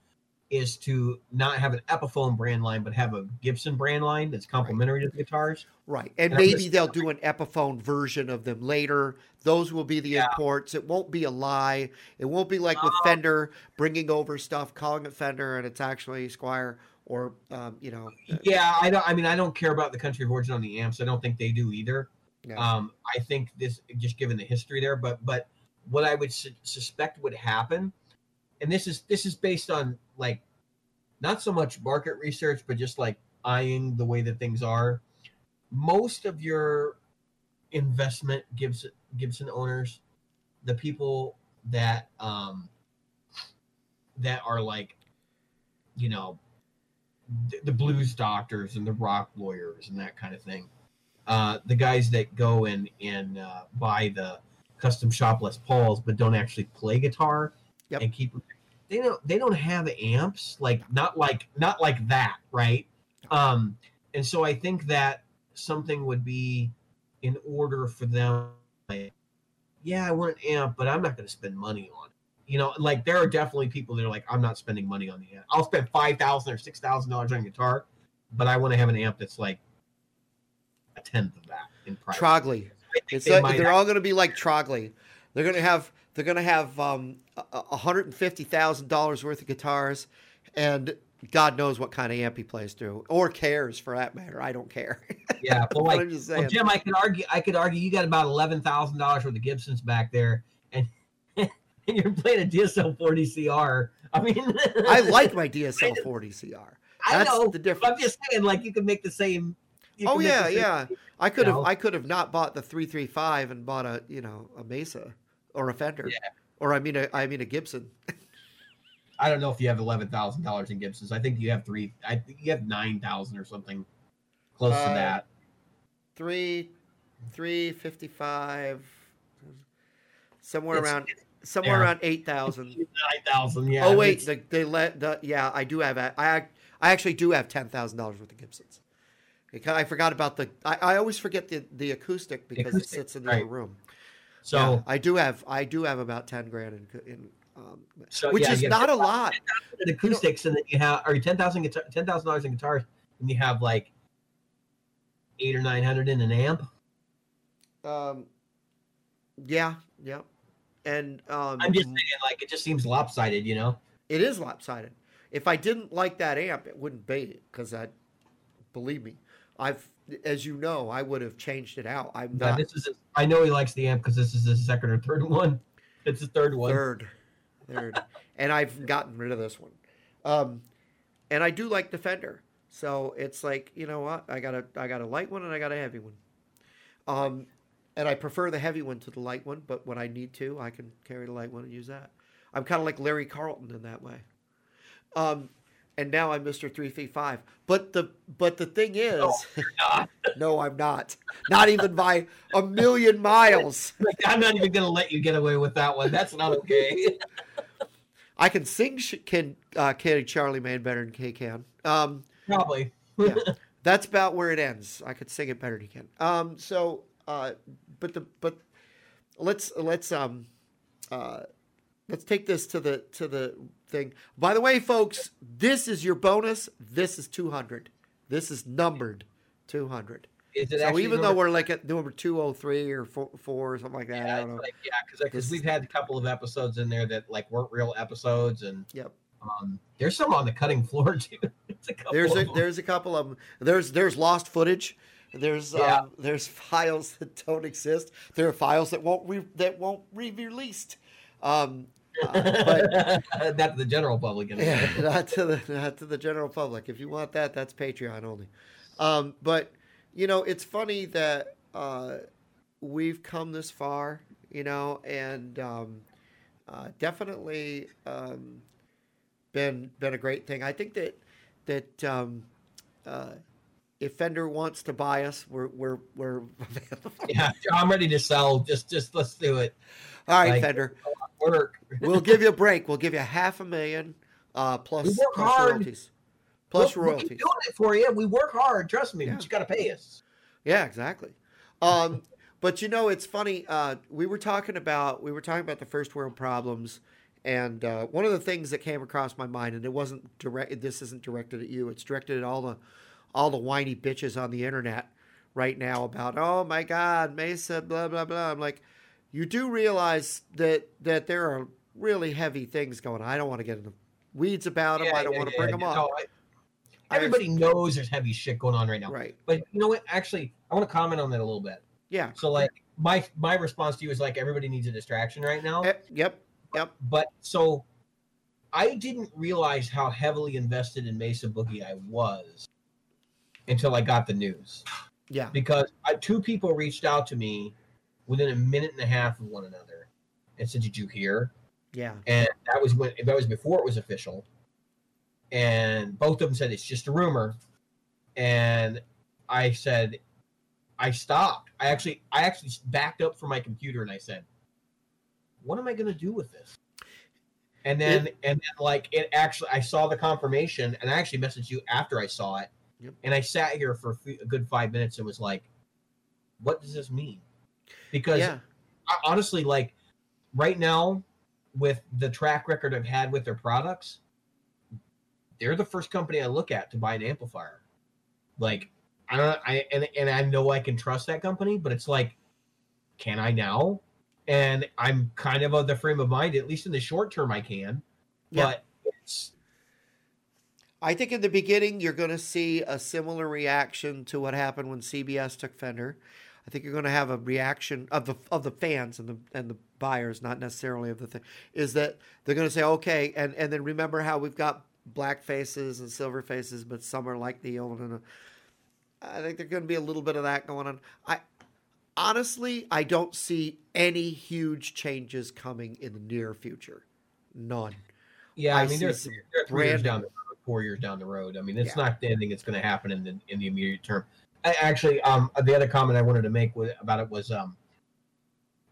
is to not have an Epiphone brand line, but have a Gibson brand line that's complementary to the guitars. Right. And And maybe just- they'll do an Epiphone version of them later. Those will be the Yeah. imports. It won't be a lie. It won't be like with No. Fender bringing over stuff, calling it Fender, and it's actually Squier or, um, you know. uh, Yeah, I don't. I mean, I don't care about the country of origin on the amps. I don't think they do either. Um, I think this, just given the history there, but but what I would su- suspect would happen, and this is this is based on like not so much market research, but just like eyeing the way that things are. Most of your investment Gibson Gibson owners, the people that um that are like, you know, the, the blues doctors and the rock lawyers and that kind of thing uh, the guys that go and and uh, buy the custom shop Les Pauls but don't actually play guitar Yep. and keep they don't they don't have amps like not like not like that right um and so I think that something would be in order for them like, yeah I want an amp but I'm not going to spend money on it you know like there are definitely people that are like I'm not spending money on the amp I'll spend five thousand or six thousand dollars on a guitar but I want to have an amp that's like a tenth of that in price. Trogley. It's they like, they're all going to be like Trogley. They're going to have they're going to have um, a hundred and fifty thousand dollars worth of guitars, and God knows what kind of amp he plays through or cares for that matter. I don't care. Yeah, well, But like, well. Jim, I could argue. I could argue you got about eleven thousand dollars worth of Gibsons back there, and and you're playing a DSL 40 CR. I mean, I like my DSL 40 CR. I know the difference. I'm just saying, like, you could make the same. Oh yeah, same- yeah. I could have know? I could have not bought the 335 and bought a you know a Mesa or a Fender, Yeah. Or I mean a I mean a Gibson. I don't know if you have eleven thousand dollars in Gibsons. I think you have three. I think you have nine thousand or something close Uh, to that. Three, three fifty five, somewhere It's- around somewhere there. around eight thousand. Nine thousand. Yeah. oh wait, the, they let the yeah I do have I I actually do have ten thousand dollars worth of Gibsons. I forgot about the I, I always forget the the acoustic because acoustic, it sits in the right. other room. So Yeah, I do have I do have about ten grand in, in um, so which yeah, is you not a lot. in acoustics, and then you have or ten thousand ten thousand dollars in guitars, and you have like eight or nine hundred in an amp. Um, yeah, yeah, and um, I'm just saying, like, it just seems lopsided, you know. it is lopsided. If I didn't like that amp, it wouldn't be because I, believe me, I've as you know, I would have changed it out. I'm Now, not this is. I know he likes the amp because this is his second or third one. It's the third one. third, third, and I've gotten rid of this one. Um, and I do like the Fender, so it's like you know what, I got a I got a light one and I got a heavy one. Um, and I prefer the heavy one to the light one, but when I need to, I can carry the light one and use that. I'm kind of like Larry Carlton in that way. Um, and now I'm Mr. Three Feet Five. But the but the thing is, No, no, I'm not. Not even by a million miles. Like, I'm not even gonna let you get away with that one. That's not okay. I can sing sh- can uh, Kid Charlemagne better than K can. Um, Probably. Yeah. that's about where it ends. I could sing it better than he can. Um, so, uh, but the but let's let's um uh let's take this to the to the thing. By the way, folks, this is your bonus. This is two hundred. This is numbered two hundred. Is it So even though we're like at number two oh three or four, four or something like that, I yeah, don't know. like, yeah, because we've had a couple of episodes in there that like weren't real episodes, and Yep. um, there's some on the cutting floor too. It's a couple There's a there's a couple of them. There's there's lost footage. There's Yeah. um, there's files that don't exist. There are files that won't re- that won't be released. Um, uh, but not to the general public. Yeah, not to the not to the general public. If you want that, that's Patreon only. Um, but you know, it's funny that uh, we've come this far. You know, and um, uh, definitely um, been been a great thing. I think that that um, uh, if Fender wants to buy us, we're we're we're available. Yeah, I'm ready to sell. Just, just let's do it. All right, Like- Fender. Work. We'll give you a break. We'll give you half a million uh, plus, We work plus hard. royalties. Plus We'll- we'll keep doing it for you. We work hard. Trust me. Yeah. But you got to pay us. Yeah, exactly. Um, but you know, it's funny. Uh, we were talking about we were talking about the first world problems, and uh, one of the things that came across my mind, and it wasn't direct. This isn't directed at you. It's directed at all the all the whiny bitches on the internet right now about oh my god, Mesa, blah blah blah. I'm like, you do realize that that there are really heavy things going on. I don't want to get into weeds about them. Yeah, I don't yeah, want to yeah, bring them yeah. up. No, I- everybody knows there's heavy shit going on right now. Right? But you know what? Actually, I want to comment on that a little bit. Yeah. So, like, my my response to you is like everybody needs a distraction right now. Eh, Yep. Yep. But so, I didn't realize how heavily invested in Mesa Boogie I was until I got the news. Yeah. because I, two people reached out to me within a minute and a half of one another and said, "Did you hear?" Yeah. And that was when that was before it was official. And both of them said it's just a rumor. And I said, I stopped. I actually I actually backed up from my computer and I said, "What am I going to do with this?" And then and then like it actually I saw the confirmation and I actually messaged you after I saw it. Yep. And I sat here for a fe- a good 5 minutes and was like, "What does this mean?" Because Yeah. Honestly, like right now, with the track record I've had with their products, they're the first company I look at to buy an amplifier. Like I don't, I and and I know I can trust that company, but it's like can I now? And I'm kind of of the frame of mind, at least in the short term, I can. Yeah. But it's I think in the beginning you're going to see a similar reaction to what happened when CBS took Fender. I think you're going to have a reaction of the of the fans and the and the buyers, not necessarily of the thing. Is that they're going to say okay, and and then remember how we've got black faces and silver faces, but some are like the old and. I think there's going to be a little bit of that going on. I honestly, I don't see any huge changes coming in the near future. None. yeah, I, I mean, there's, some there's years brand- down the road, four years down the road. I mean, it's Yeah. not anything that's going to happen in the in the immediate term. I actually, um, the other comment I wanted to make with, about it was, um,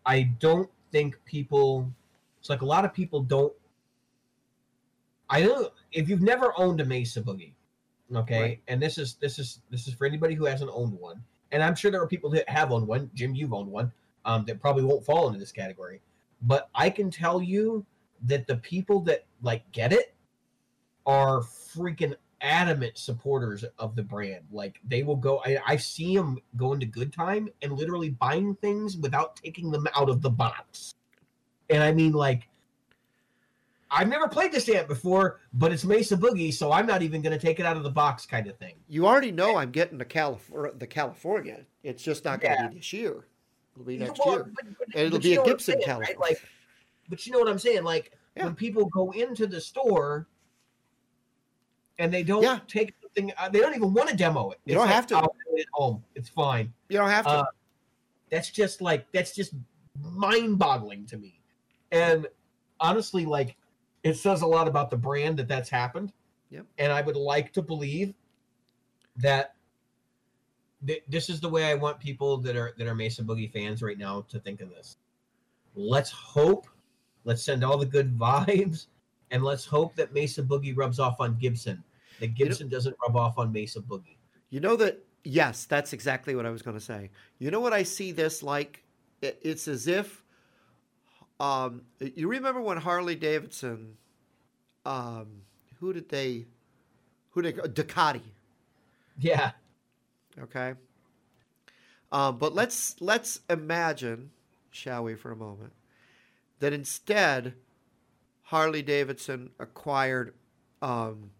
I don't think people. It's like a lot of people don't. I know if you've never owned a Mesa Boogie, okay, Right. and this is this is this is for anybody who hasn't owned one, and I'm sure there are people that have owned one. Jim, you've owned one, um, that probably won't fall into this category, but I can tell you that the people that like get it are freaking adamant supporters of the brand. Like they will go. I, I see them going to Good Time and literally buying things without taking them out of the box. And I mean, like, I've never played this amp before, but it's Mesa Boogie, so I'm not even going to take it out of the box, kind of thing. You already know I'm getting the Calif- the California. It's just not going to Yeah. be this year. It'll be next Well, year. but- but- And it'll be a Gibson saying, California. Right? Like, but you know what I'm saying? Like Yeah. when people go into the store and they don't Yeah. take something, uh, they don't even want to demo it. You It's don't like, have to. I'll do it at home. It's fine. You don't have to. Uh, That's just like that's just mind-boggling to me. And honestly, like it says a lot about the brand that that's happened. Yep. And I would like to believe that th- this is the way I want people that are that are Mesa Boogie fans right now to think of this. Let's hope, let's send all the good vibes, and let's hope that Mesa Boogie rubs off on Gibson. That know- Gibson doesn't rub off on Mesa Boogie. You know that yes, that's exactly what I was going to say. You know what I see this like? It, it's as if um, you remember when Harley Davidson, um, who did they, who did Ducati? Yeah. Okay. Um, but let's let's imagine, shall we, for a moment, that instead Harley Davidson acquired, um,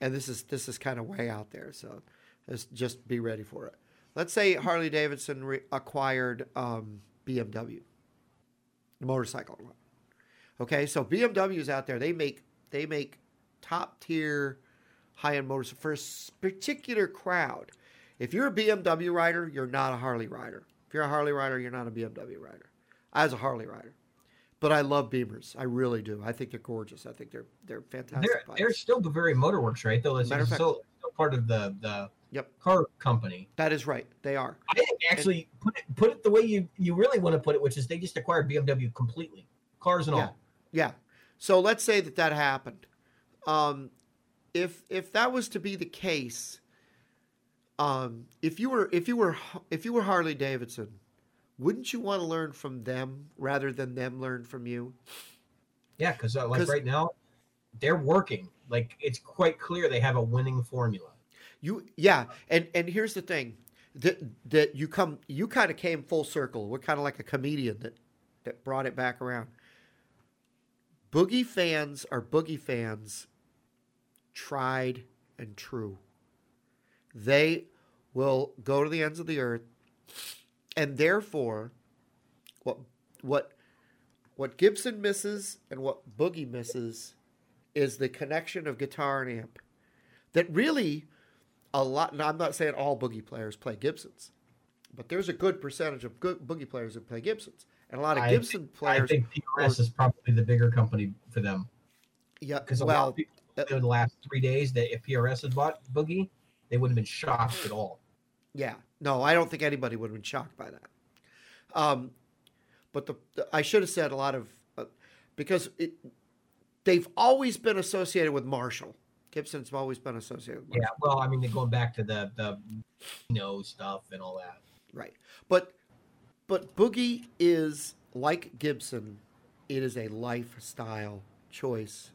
and this is this is kind of way out there, so just be ready for it. Let's say Harley Davidson re- acquired um, BMW, the motorcycle. Okay, so BMW's out there. They make they make top tier high end motors for a particular crowd. If you're a BMW rider, you're not a Harley rider. If you're a Harley rider, you're not a BMW rider. I was a Harley rider, but I love Beamers. I really do. I think they're gorgeous. I think they're they're fantastic. They're, they're still very motorworks, right? Though it's Matter of fact- still, part of the the Yep. car company. that is right. They are. I think actually put it put it the way you you really want to put it, which is they just acquired BMW completely, cars and Yeah. all. Yeah. So let's say that that happened. Um, if if that was to be the case, um, if you were if you were if you were Harley Davidson, wouldn't you want to learn from them rather than them learn from you? Yeah, because uh, like right now, they're working. Like it's quite clear they have a winning formula. You yeah, and and here's the thing, that that you come you kind of came full circle. We're kind of like a comedian that that brought it back around. Boogie fans are boogie fans, tried and true. They will go to the ends of the earth, and therefore, what what what Gibson misses and what Boogie misses is the connection of guitar and amp. That really a lot. Now, I'm not saying all boogie players play Gibsons, but there's a good percentage of good boogie players that play Gibsons, and a lot of I Gibson I players. think PRS is probably the bigger company for them yeah, because well, people uh, in the last three days that if PRS had bought Boogie, they wouldn't have been shocked at all. yeah. No, I don't think anybody would have been shocked by that. Um, but the, the I should have said a lot of uh, because it they've always been associated with Marshall. Gibson's always been associated with Marshall. Yeah, well, I mean, they're going back to the the you know stuff and all that. Right. But but Boogie is like Gibson, it is a lifestyle choice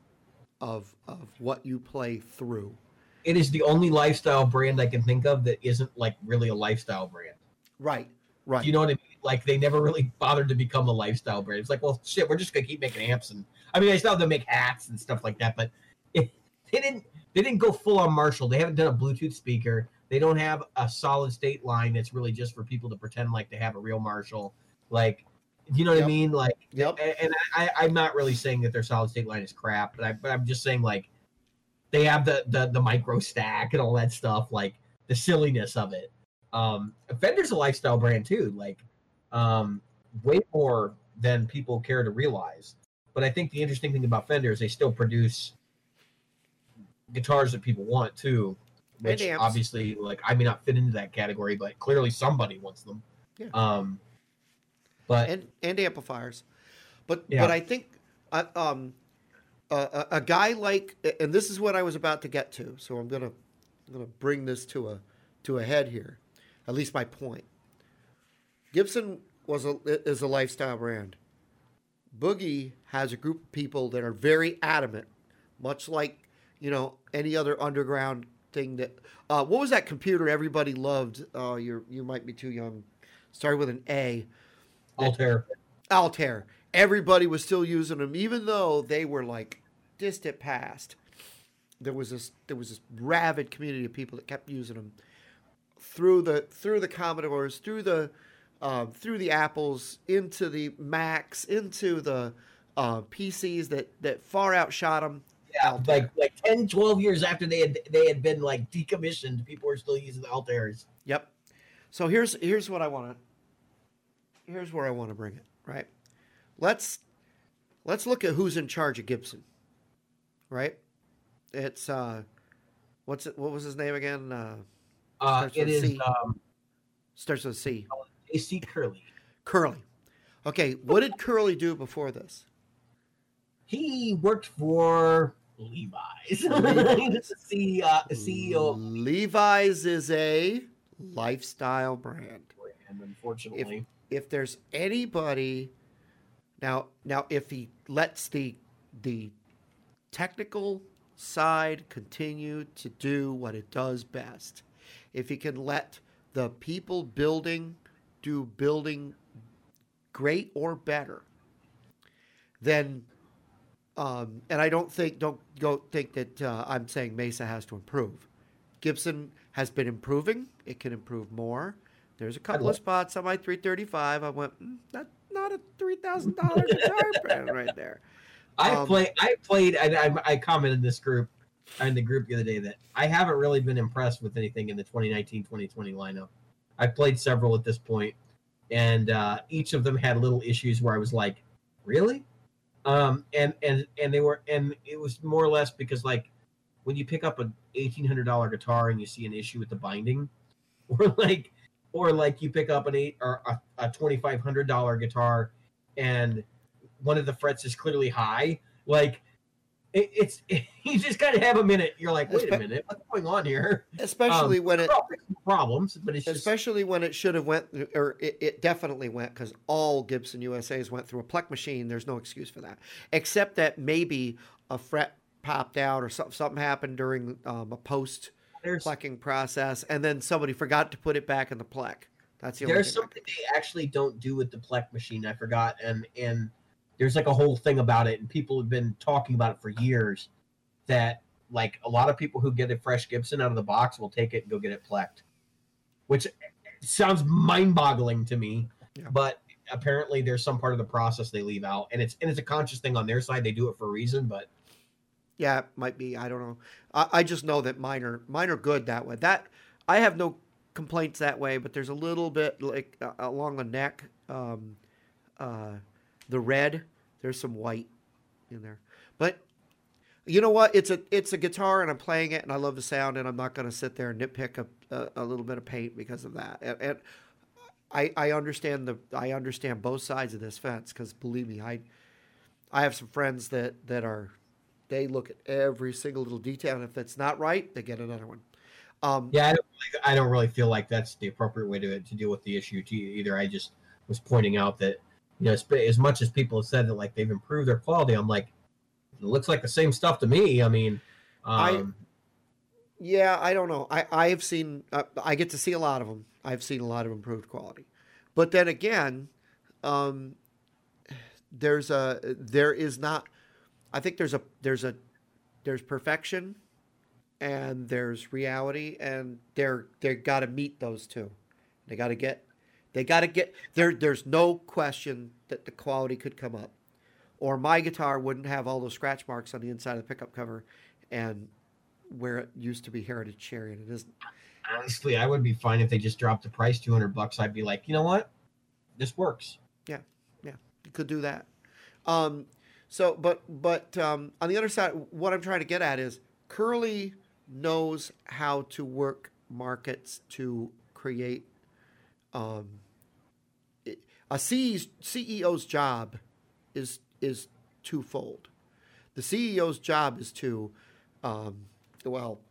of of what you play through. It is the only lifestyle brand I can think of that isn't like really a lifestyle brand. Right. Right. You know what I mean? Like they never really bothered to become a lifestyle brand. It's like, well, shit, we're just gonna keep making amps and I mean, they still have to make hats and stuff like that, but it, they didn't they didn't go full on Marshall. They haven't done a Bluetooth speaker. They don't have a solid state line that's really just for people to pretend like they have a real Marshall. Like, you know what Yep. I mean? Like, Yep. a- and I, I'm not really saying that their solid state line is crap, but I but I'm just saying like they have the the the micro stack and all that stuff, like the silliness of it. Um, Fender's a lifestyle brand too, like um, way more than people care to realize. But I think the interesting thing about Fender is they still produce guitars that people want too, which obviously, like I may not fit into that category, but clearly somebody wants them. Yeah. Um, but and and amplifiers. But Yeah. but I think uh, um, a, a, a guy like and this is what I was about to get to. So I'm gonna I'm gonna bring this to a to a head here. At least my point. Gibson was a is a lifestyle brand. Boogie has a group of people that are very adamant, much like you know any other underground thing that. Uh, what was that computer everybody loved? Uh, you you might be too young. Started with an A. Altair, Altair. Everybody was still using them, even though they were like distant past. There was this there was this rabid community of people that kept using them through the through the Commodores, through the um, through the Apples, into the Macs, into the uh, PCs that that far outshot them. yeah, Altair. like like 10, 12 years after they had they had been like decommissioned, people were still using the Altairs. Yep. So here's here's what I want to here's where I want to bring it, right? Let's let's look at who's in charge of Gibson. Right? It's uh what's it what was his name again? Uh Uh, Starts with is C. um, starts with a C. AC Curleigh. Curleigh. Okay, what did Curleigh do before this? He worked for Levi's. Levi's. he the uh, CEO Levi's is a lifestyle brand. and unfortunately. if there's anybody now now if he lets the the technical side continue to do what it does best if he can let the people building do building great or better then um, and I don't think don't go think that uh, I'm saying Mesa has to improve. Gibson has been improving. It can improve more. There's a couple of spots on my 335. I went, mm, that's not a three thousand dollar guitar brand right there. I Um, play. I played. I, I, I commented this group, in the group the other day that I haven't really been impressed with anything in the 2019-2020 lineup. I played several at this point, and uh, each of them had little issues where I was like, "Really?" Um, and and and they were, and it was more or less because like when you pick up an eighteen hundred dollar guitar and you see an issue with the binding, or like, or like you pick up an eight or a, a twenty five hundred dollar guitar and one of the frets is clearly high. Like it, it's you just of have a minute. You're like, wait a minute, what's going on here? Especially when it, They're all fixing problems, but it's just especially when it should have went, or it, it definitely went, because all Gibson USA's went through a Plek machine. There's no excuse for that, except that maybe a fret popped out or something, something happened during um, a post there's plecking process, and then somebody forgot to put it back in the plek. That's the only there's thing something they actually don't do with the Plek machine. I forgot, and and there's like a whole thing about it, and people have been talking about it for years. That like a lot of people who get a fresh Gibson out of the box will take it and go get it plecked, which sounds mind-boggling to me. Yeah. But apparently, there's some part of the process they leave out, and it's and it's a conscious thing on their side. They do it for a reason, but Yeah, it might be. I don't know. I, I just know that mine are mine are good that way. That I have no complaints that way, but there's a little bit like uh, along the neck, um, uh, the red. There's some white in there, but you know what? It's a it's a guitar, and I'm playing it, and I love the sound, and I'm not going to sit there and nitpick a, a, a little bit of paint because of that. And, and I I understand the I understand both sides of this fence because believe me, I I have some friends that that are they look at every single little detail, and if that's not right, they get another one. Um, yeah, I don't, really, I don't really feel like that's the appropriate way to to deal with the issue to either. I just was pointing out that you know as, as much as people have said that like they've improved their quality, I'm like, it looks like the same stuff to me. I mean, I- um, Yeah, I don't know. I I have seen. Uh, I get to see a lot of them. I've seen a lot of improved quality, but then again, um, there's a there is not. I think there's a there's a there's perfection, and there's reality, and they're they got to meet those two. They got to get they got to get there. There's no question that the quality could come up, or my guitar wouldn't have all those scratch marks on the inside of the pickup cover, and where it used to be Heritage Cherry, and it isn't. Honestly, I would be fine if they just dropped the price 200 bucks. I'd be like, you know what, this works. Yeah, yeah, you could do that. Um, so, but but um, on the other side, what I'm trying to get at is Curleigh knows how to work markets to create um, a CEO's job is is twofold. The CEO's job is to, um, well,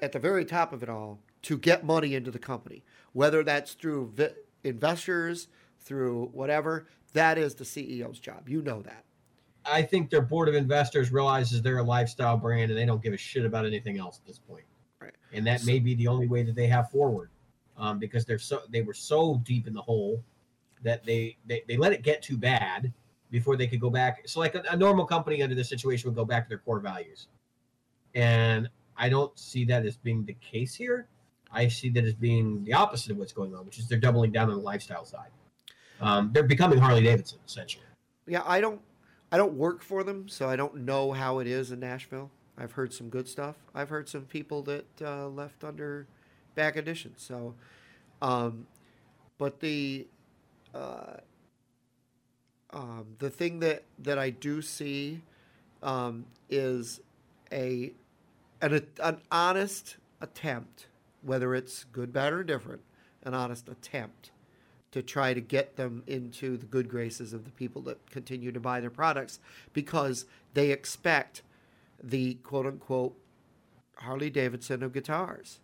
at the very top of it all, to get money into the company, whether that's through vi- investors, through whatever. That is the CEO's job. You know that. I think their board of investors realizes they're a lifestyle brand and they don't give a shit about anything else at this point. Right. And that may be the only way that they have forward, um, because they're so they were so deep in the hole that they they, they let it get too bad before they could go back. So like a, a normal company under this situation would go back to their core values, and I don't see that as being the case here. I see that as being the opposite of what's going on, which is they're doubling down on the lifestyle side. Um, they're becoming Harley Davidson essentially. Yeah, I don't I don't work for them, so I don't know how it is in Nashville. I've heard some good stuff. I've heard some people that uh, left under back editions. So, um, but the uh, um, the thing that that I do see um, is a an, an honest attempt, whether it's good, bad, or different, an honest attempt to try to get them into the good graces of the people that continue to buy their products because they expect the quote unquote Harley Davidson of guitars.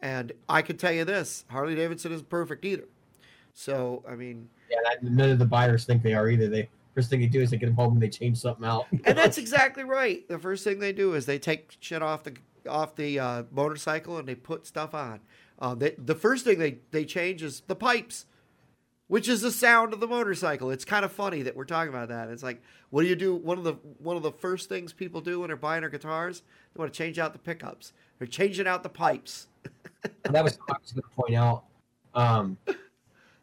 And I can tell you this Harley Davidson isn't perfect either. So, I mean, yeah, none of the buyers think they are either. They first thing they do is they get them home and they change something out. and that's exactly right. The first thing they do is they take shit off the off the uh, motorcycle and they put stuff on. Uh, they, the first thing they, they change is the pipes which is the sound of the motorcycle. It's kind of funny that we're talking about that. It's like, what do you do? One of the one of the first things people do when they're buying their guitars, they want to change out the pickups. They're changing out the pipes. that was I was going to point out. Um,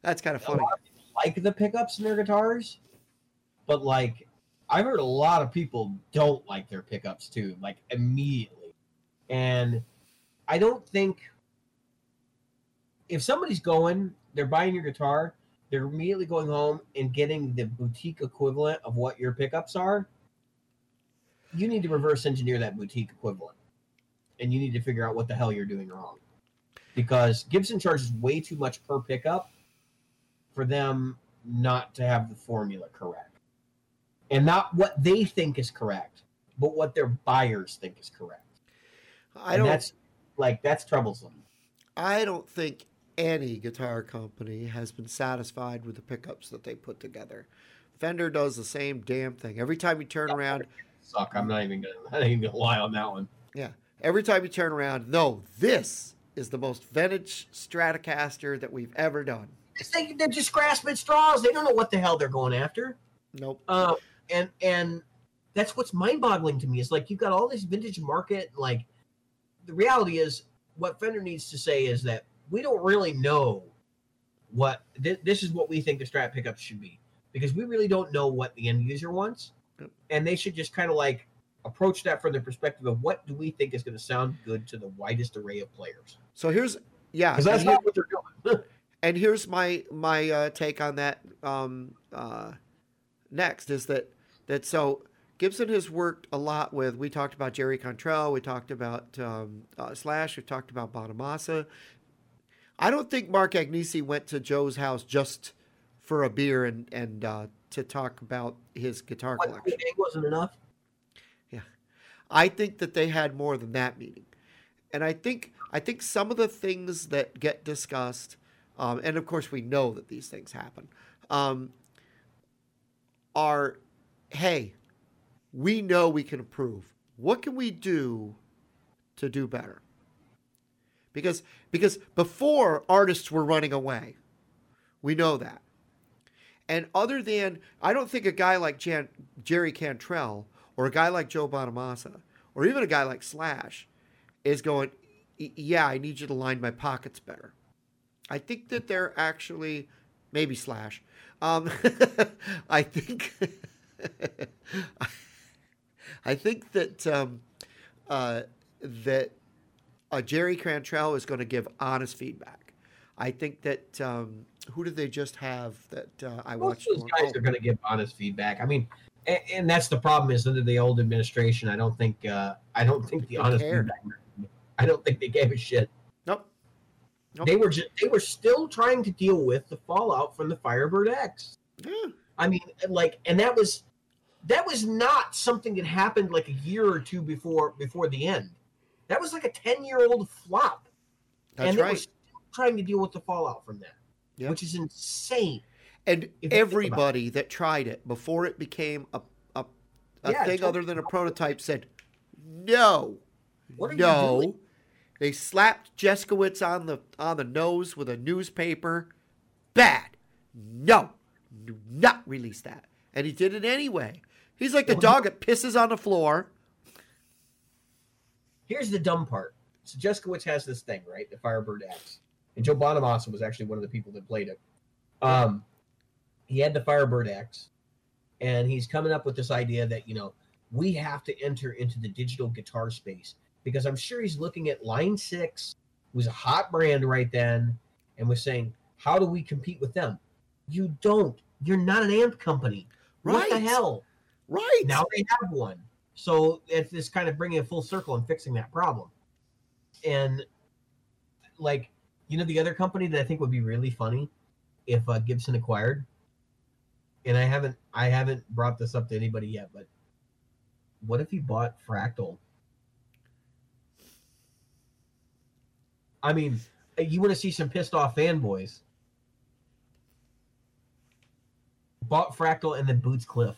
That's kind of funny. Of like the pickups in their guitars, but like I've heard a lot of people don't like their pickups too, like immediately. And I don't think if somebody's going, they're buying your guitar they're immediately going home and getting the boutique equivalent of what your pickups are. You need to reverse engineer that boutique equivalent. And you need to figure out what the hell you're doing wrong. Because Gibson charges way too much per pickup for them not to have the formula correct. And not what they think is correct, but what their buyers think is correct. I don't that's like that's troublesome. I don't think any guitar company has been satisfied with the pickups that they put together. Fender does the same damn thing. Every time you turn around, suck. I'm not even gonna, not even gonna lie on that one. Yeah, every time you turn around, no, this is the most vintage Stratocaster that we've ever done. They, they're just grasping straws. They don't know what the hell they're going after. Nope. Uh, and and that's what's mind-boggling to me. Is like you've got all this vintage market. Like the reality is, what Fender needs to say is that we don't really know what th- this is what we think the strat pickups should be because we really don't know what the end user wants and they should just kind of like approach that from the perspective of what do we think is going to sound good to the widest array of players so here's yeah because that's not what they're doing and here's my my uh, take on that um, uh, next is that that so Gibson has worked a lot with. We talked about Jerry Cantrell. We talked about um, uh, Slash. We talked about Bonamassa. I don't think Mark Agnesi went to Joe's house just for a beer and and uh, to talk about his guitar collection. wasn't enough. Yeah, I think that they had more than that meeting, and I think I think some of the things that get discussed, um, and of course we know that these things happen, um, are, hey, we know we can improve. What can we do to do better? Because because before artists were running away We know that. And other than, I don't think a guy like Jan, Jerry Cantrell or a guy like Joe Bonamassa or even a guy like Slash is going, yeah, I need you to line my pockets better. I think that they're actually, maybe Slash. Um, I think, I think that um, uh, that uh, Jerry Cantrell is going to give honest feedback. I think that um, who did they just have that uh, I Most watched? those guys oh, are going to give honest feedback. I mean, and, and that's the problem is under the old administration. I don't think uh, I don't think the They honest cared. feedback. I don't think they gave a shit. nope. Nope. They were just they were still trying to deal with the fallout from the Firebird X. Yeah. I mean, like, and that was that was not something that happened like a year or two before before the end. That was like a ten year old flop, That's and they were still trying to deal with the fallout from that, Yeah. which is insane. And you think about it. everybody that tried it before it became a a, a Yeah, thing totally. other than a prototype said, no, What are you no. doing? They slapped Juszkiewicz on the on the nose with a newspaper. Bad. No, do not release that. And he did it anyway. He's like the dog that pisses on the floor. Here's the dumb part. So Juszkiewicz has this thing, right? The Firebird X. And Joe Bonamassa was actually one of the people that played it. Um, he had the Firebird X, and he's coming up with this idea that, you know, we have to enter into the digital guitar space because I'm sure he's looking at Line 6, was a hot brand right then, and was saying, how do we compete with them? You don't. You're not an amp company. What the hell? Right. Now they have one. So it's it's kind of bringing it full circle and fixing that problem. And like, you know, the other company that I think would be really funny if uh, Gibson acquired, and I haven't I haven't brought this up to anybody yet, but what if he bought Fractal? I mean, you want to see some pissed off fanboys? Bought Fractal and then Boots Cliff.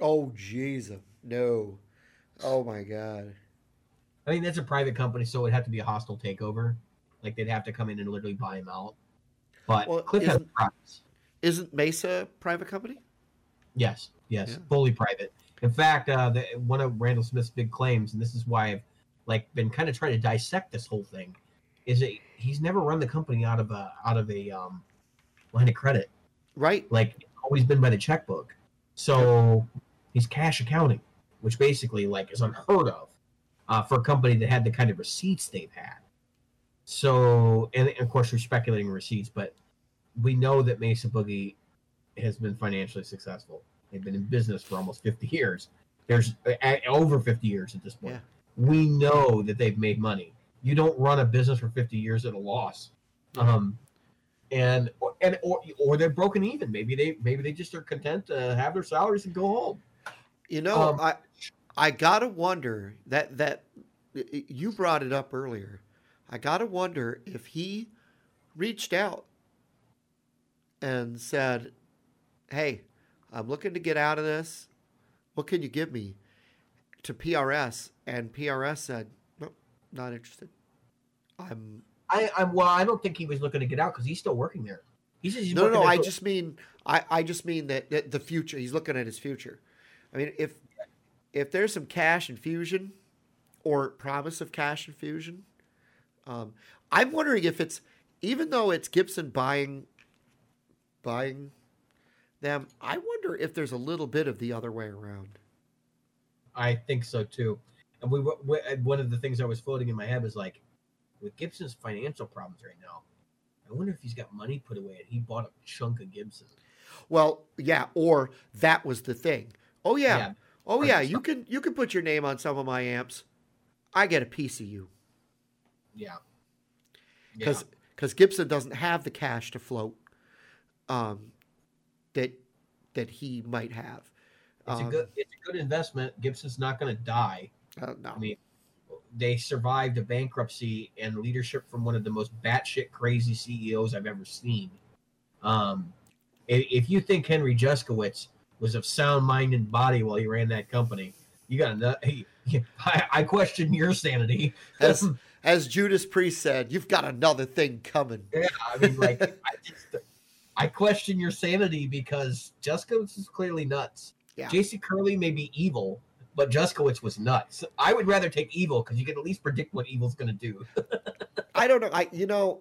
Oh Jesus. No. Oh my God. I mean, that's a private company, so it'd have to be a hostile takeover. Like they'd have to come in and literally buy him out. But Well, Cliff has isn't- profits. Isn't Mesa a private company? Yes, yes, Yeah. fully private. In fact, uh, the, one of Randall Smith's big claims, and this is why I've like been kind of trying to dissect this whole thing, is that he's never run the company out of a out of a um, line of credit. Right. Like always been by the checkbook. So he's cash accounting, which basically like is unheard of uh, for a company that had the kind of receipts they've had. So, and, and of course, we're speculating receipts, but we know that Mesa Boogie has been financially successful. They've been in business for almost 50 years. There's uh, over 50 years at this point. Yeah. We know that they've made money. You don't run a business for 50 years at a loss. Um, and and or or they're broken even. Maybe they maybe they just are content to have their salaries and go home. You know, Um, I I gotta wonder that that you brought it up earlier. I gotta wonder if he reached out and said, "Hey, I'm looking to get out of this. What can you give me?" To PRS, and PRS said, "Nope, not interested." I'm I I'm well. I don't think he was looking to get out because he's still working there. He's just he's no, no, no. I just mean, I, I just mean that, that the future. He's looking at his future. I mean, if if there's some cash infusion or promise of cash infusion, um, I'm wondering if it's even though it's Gibson buying buying them. I wonder if there's a little bit of the other way around. I think so too. And we, we one of the things I was floating in my head was like, with Gibson's financial problems right now, I wonder if he's got money put away and he bought a chunk of Gibson. Well, yeah, or that was the thing. Oh yeah, Yeah. oh yeah. You can you can put your name on some of my amps. I get a piece of you. Yeah. because because Gibson doesn't have the cash to float um, that that he might have. it's a Um, good it's a good investment. Gibson's not going to die. uh, no. I mean, they survived a bankruptcy and leadership from one of the most batshit crazy CEOs I've ever seen. Um, if, if you think Henry Juszkiewicz was of sound mind and body while he ran that company, you got to. I, I question your sanity. as as Judas Priest said, you've got another thing coming. Yeah, I mean, like, I just, I question your sanity because Juszkiewicz is clearly nuts. Yeah. JC Curleigh may be evil, but Juszkiewicz was nuts. I would rather take evil because you can at least predict what evil's going to do. I don't know. I you know,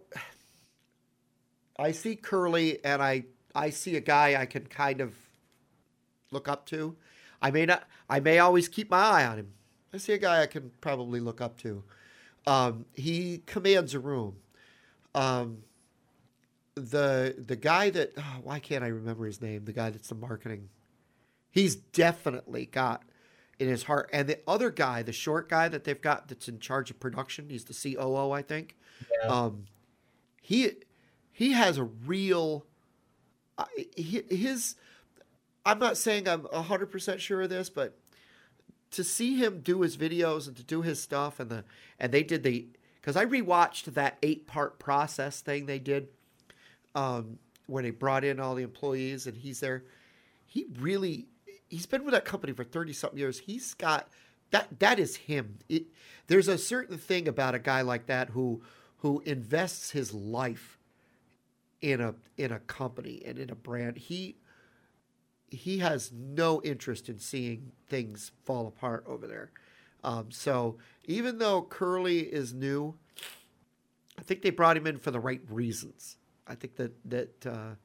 I see Curleigh and I I see a guy I can kind of look up to. I may not. I may always keep my eye on him. I see a guy I can probably look up to. Um, he commands a room. Um, the the guy that oh, why can't I remember his name? The guy that's the marketing. He's definitely got in his heart. And the other guy, the short guy that they've got that's in charge of production, he's the COO, I think. Yeah. Um, he he has a real uh, he, his. I'm not saying I'm hundred percent sure of this, but to see him do his videos and to do his stuff and the and they did the because I rewatched that eight part process thing they did um, when they brought in all the employees and he's there. He really he's been with that company for 30 something years. He's got that that is him. It, there's a certain thing about a guy like that who who invests his life in a in a company and in a brand. He he has no interest in seeing things fall apart over there. Um, so even though Curleigh is new, I think they brought him in for the right reasons. I think that that uh,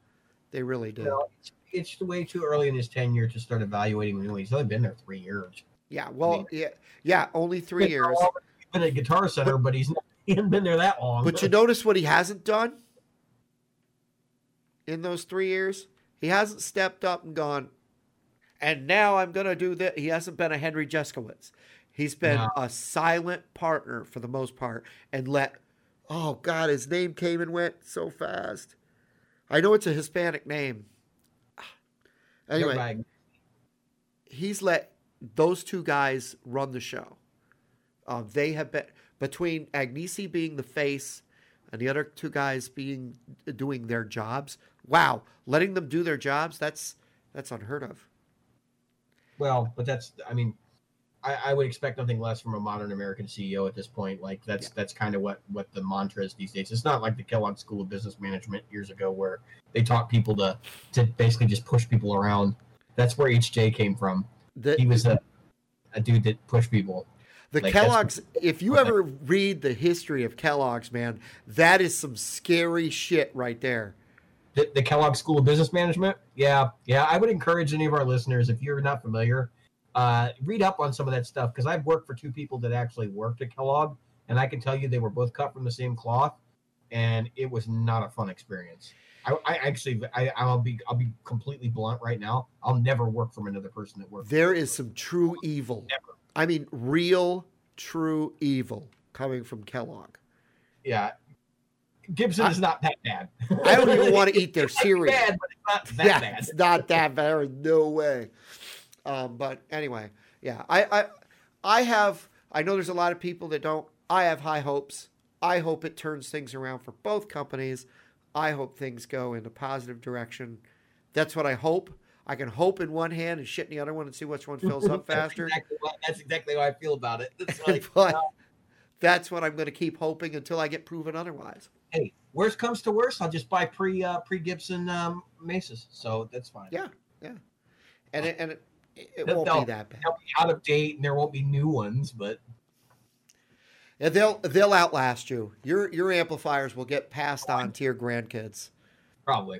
they really did. No, it's, it's way too early in his tenure to start evaluating him. He's only been there three years. Yeah, well, I mean- yeah, yeah, only three He's years. been at Guitar Center, but he's not, he hasn't been there that long. But you notice what he hasn't done in those three years? He hasn't stepped up and gone, and now I'm going to do that. He hasn't been a Henry Juszkiewicz. He's been No. a silent partner for the most part and let, oh God, his name came and went so fast. I know it's a Hispanic name. Anyway, he's let those two guys run the show. Uh, they have been between Agnesi being the face and the other two guys being doing their jobs. Wow, letting them do their jobs that's that's unheard of. Well, but that's I mean, I, I would expect nothing less from a modern American CEO at this point. Like that's Yeah. that's kind of what what the mantra is these days. It's not like the Kellogg School of Business Management years ago where they taught people to to basically just push people around. That's where HJ came from. The, He was a a dude that pushed people. the like, Kellogg's. If you ever read the history of Kellogg's, man, that is some scary shit right there. The, the Kellogg School of Business Management. Yeah, yeah. I would encourage any of our listeners, if you're not familiar, uh, read up on some of that stuff because I've worked for two people that actually worked at Kellogg, and I can tell you they were both cut from the same cloth, and it was not a fun experience. I, I actually, I, I'll be, I'll be completely blunt right now. I'll never work from another person that worked. There is some true evil. Never. I mean, real, true evil coming from Kellogg. Yeah, Gibson is not that bad. I don't even want to eat their cereal. bad, but it's not that yeah, bad. it's not that bad. No way. Um, but anyway, yeah, I, I, I have. I know there's a lot of people that don't. I have high hopes. I hope it turns things around for both companies. I hope things go in a positive direction. That's what I hope. I can hope in one hand and shit in the other one and see which one fills up That's faster. exactly, what, that's exactly how I feel about it. It's like, but that's what I'm going to keep hoping until I get proven otherwise. hey, worst comes to worst, I'll just buy pre uh, pre Gibson um, Mesas, so that's fine. Yeah, yeah, And it, and it, it won't be that bad. They'll be out of date, and there won't be new ones, but Yeah, they'll they'll outlast you. Your your amplifiers will get passed on to your grandkids. probably.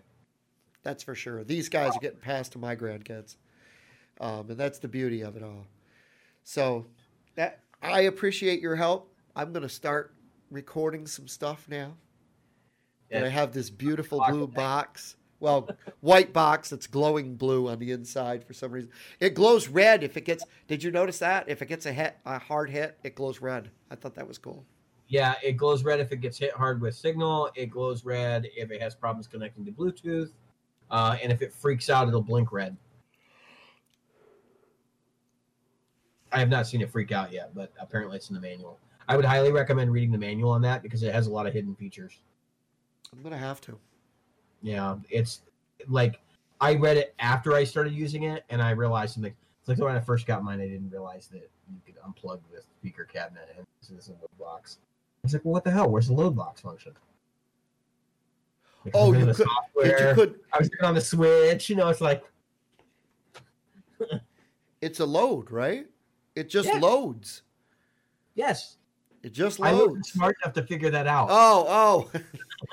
That's for sure. These guys are getting passed to my grandkids, um, and that's the beauty of it all. So, that I appreciate your help. I'm going to start recording some stuff now. And I have this beautiful blue box. Well, white box that's glowing blue on the inside for some reason. It glows red if it gets. Did you notice that? If it gets a hit, a hard hit, it glows red. I thought that was cool. Yeah, it glows red if it gets hit hard with signal. It glows red if it has problems connecting to Bluetooth, uh, and if it freaks out, it'll blink red. I have not seen it freak out yet, but apparently it's in the manual. I would highly recommend reading the manual on that because it has a lot of hidden features. I'm gonna have to. Yeah, it's like I read it after I started using it, and I realized something. It's like when I first got mine, I didn't realize that you could unplug the speaker cabinet and this is a wood box. I was like, well, what the hell? Where's the load box function? Like, Oh, you could- You could. I was on the Switch. You know, it's like It's a load, right? It just Yeah. loads. yes, It just I wasn't smart enough to figure that out. Oh,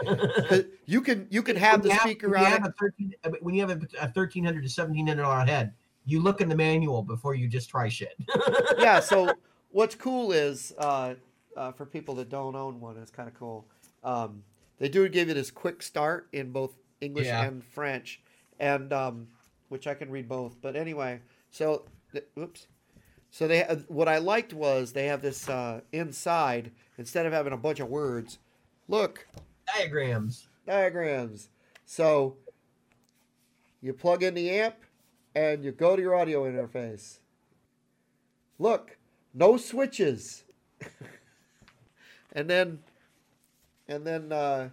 oh. you can you can have When the you speaker when you on have a 13 when you have a, a thirteen hundred to seventeen hundred dollar head, you look in the manual before you just try shit. yeah. So what's cool is uh, uh, for people that don't own one, it's kind of cool. Um, they do give you this quick start in both English Yeah. and French, and um, which I can read both. But anyway, so th- oops. So they uh, what I liked was they have this uh, inside instead of having a bunch of words. Look, Diagrams. diagrams. So you plug in the amp and you go to your audio interface. Look, no switches. and then and then uh,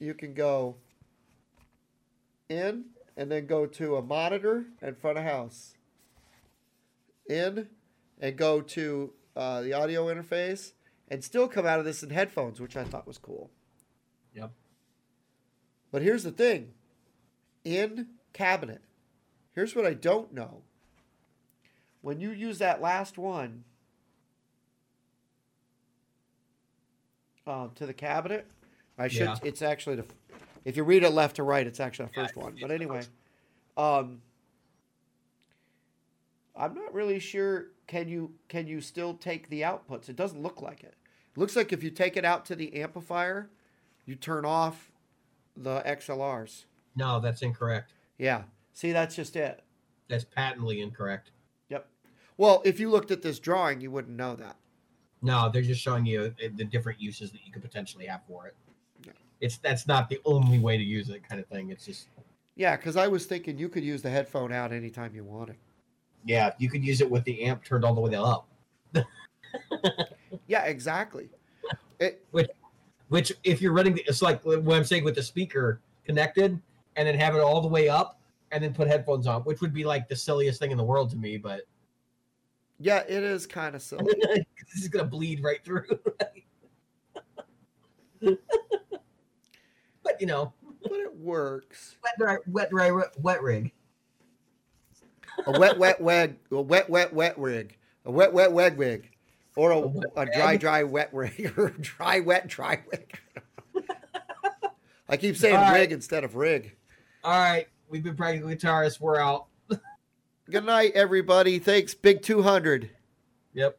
you can go in and then go to a monitor and front of house. In and go to uh, the audio interface and still come out of this in headphones, which I thought was cool. Yep. But here's the thing in cabinet, here's what I don't know. When you use that last one um, to the cabinet, I should, Yeah. it's actually the, if you read it left to right, it's actually the first I one. But anyway, um, I'm not really sure. Can you can you still take the outputs? It doesn't look like it. It looks like if you take it out to the amplifier, you turn off the XLRs. No, that's incorrect. Yeah. See, that's just it. That's patently incorrect. Yep. Well, if you looked at this drawing, you wouldn't know that. No, they're just showing you uh, the different uses that you could potentially have for it. Yeah. It's that's not the only way to use it, kind of thing. It's just Yeah, because I was thinking you could use the headphone out anytime you wanted. Yeah, you could use it with the amp turned all the way up. Yeah, exactly. It, Which, if you're running, the, it's like what I'm saying with the speaker connected, and then have it all the way up, and then put headphones on, which would be like the silliest thing in the world to me. But yeah, it is kind of silly. this is gonna bleed right through. but you know, but it works. wet dry, wet dry, wet rig. A wet, wet, wet, a wet, wet, wet rig. A wet, wet, wet wig. Or a, A dry, dry, wet rig. Or a dry, wet, dry wig. I keep saying All right. wig instead of rig. All right, we've been practical guitarists. We're out. Good night, everybody. Thanks, Big 200. Yep.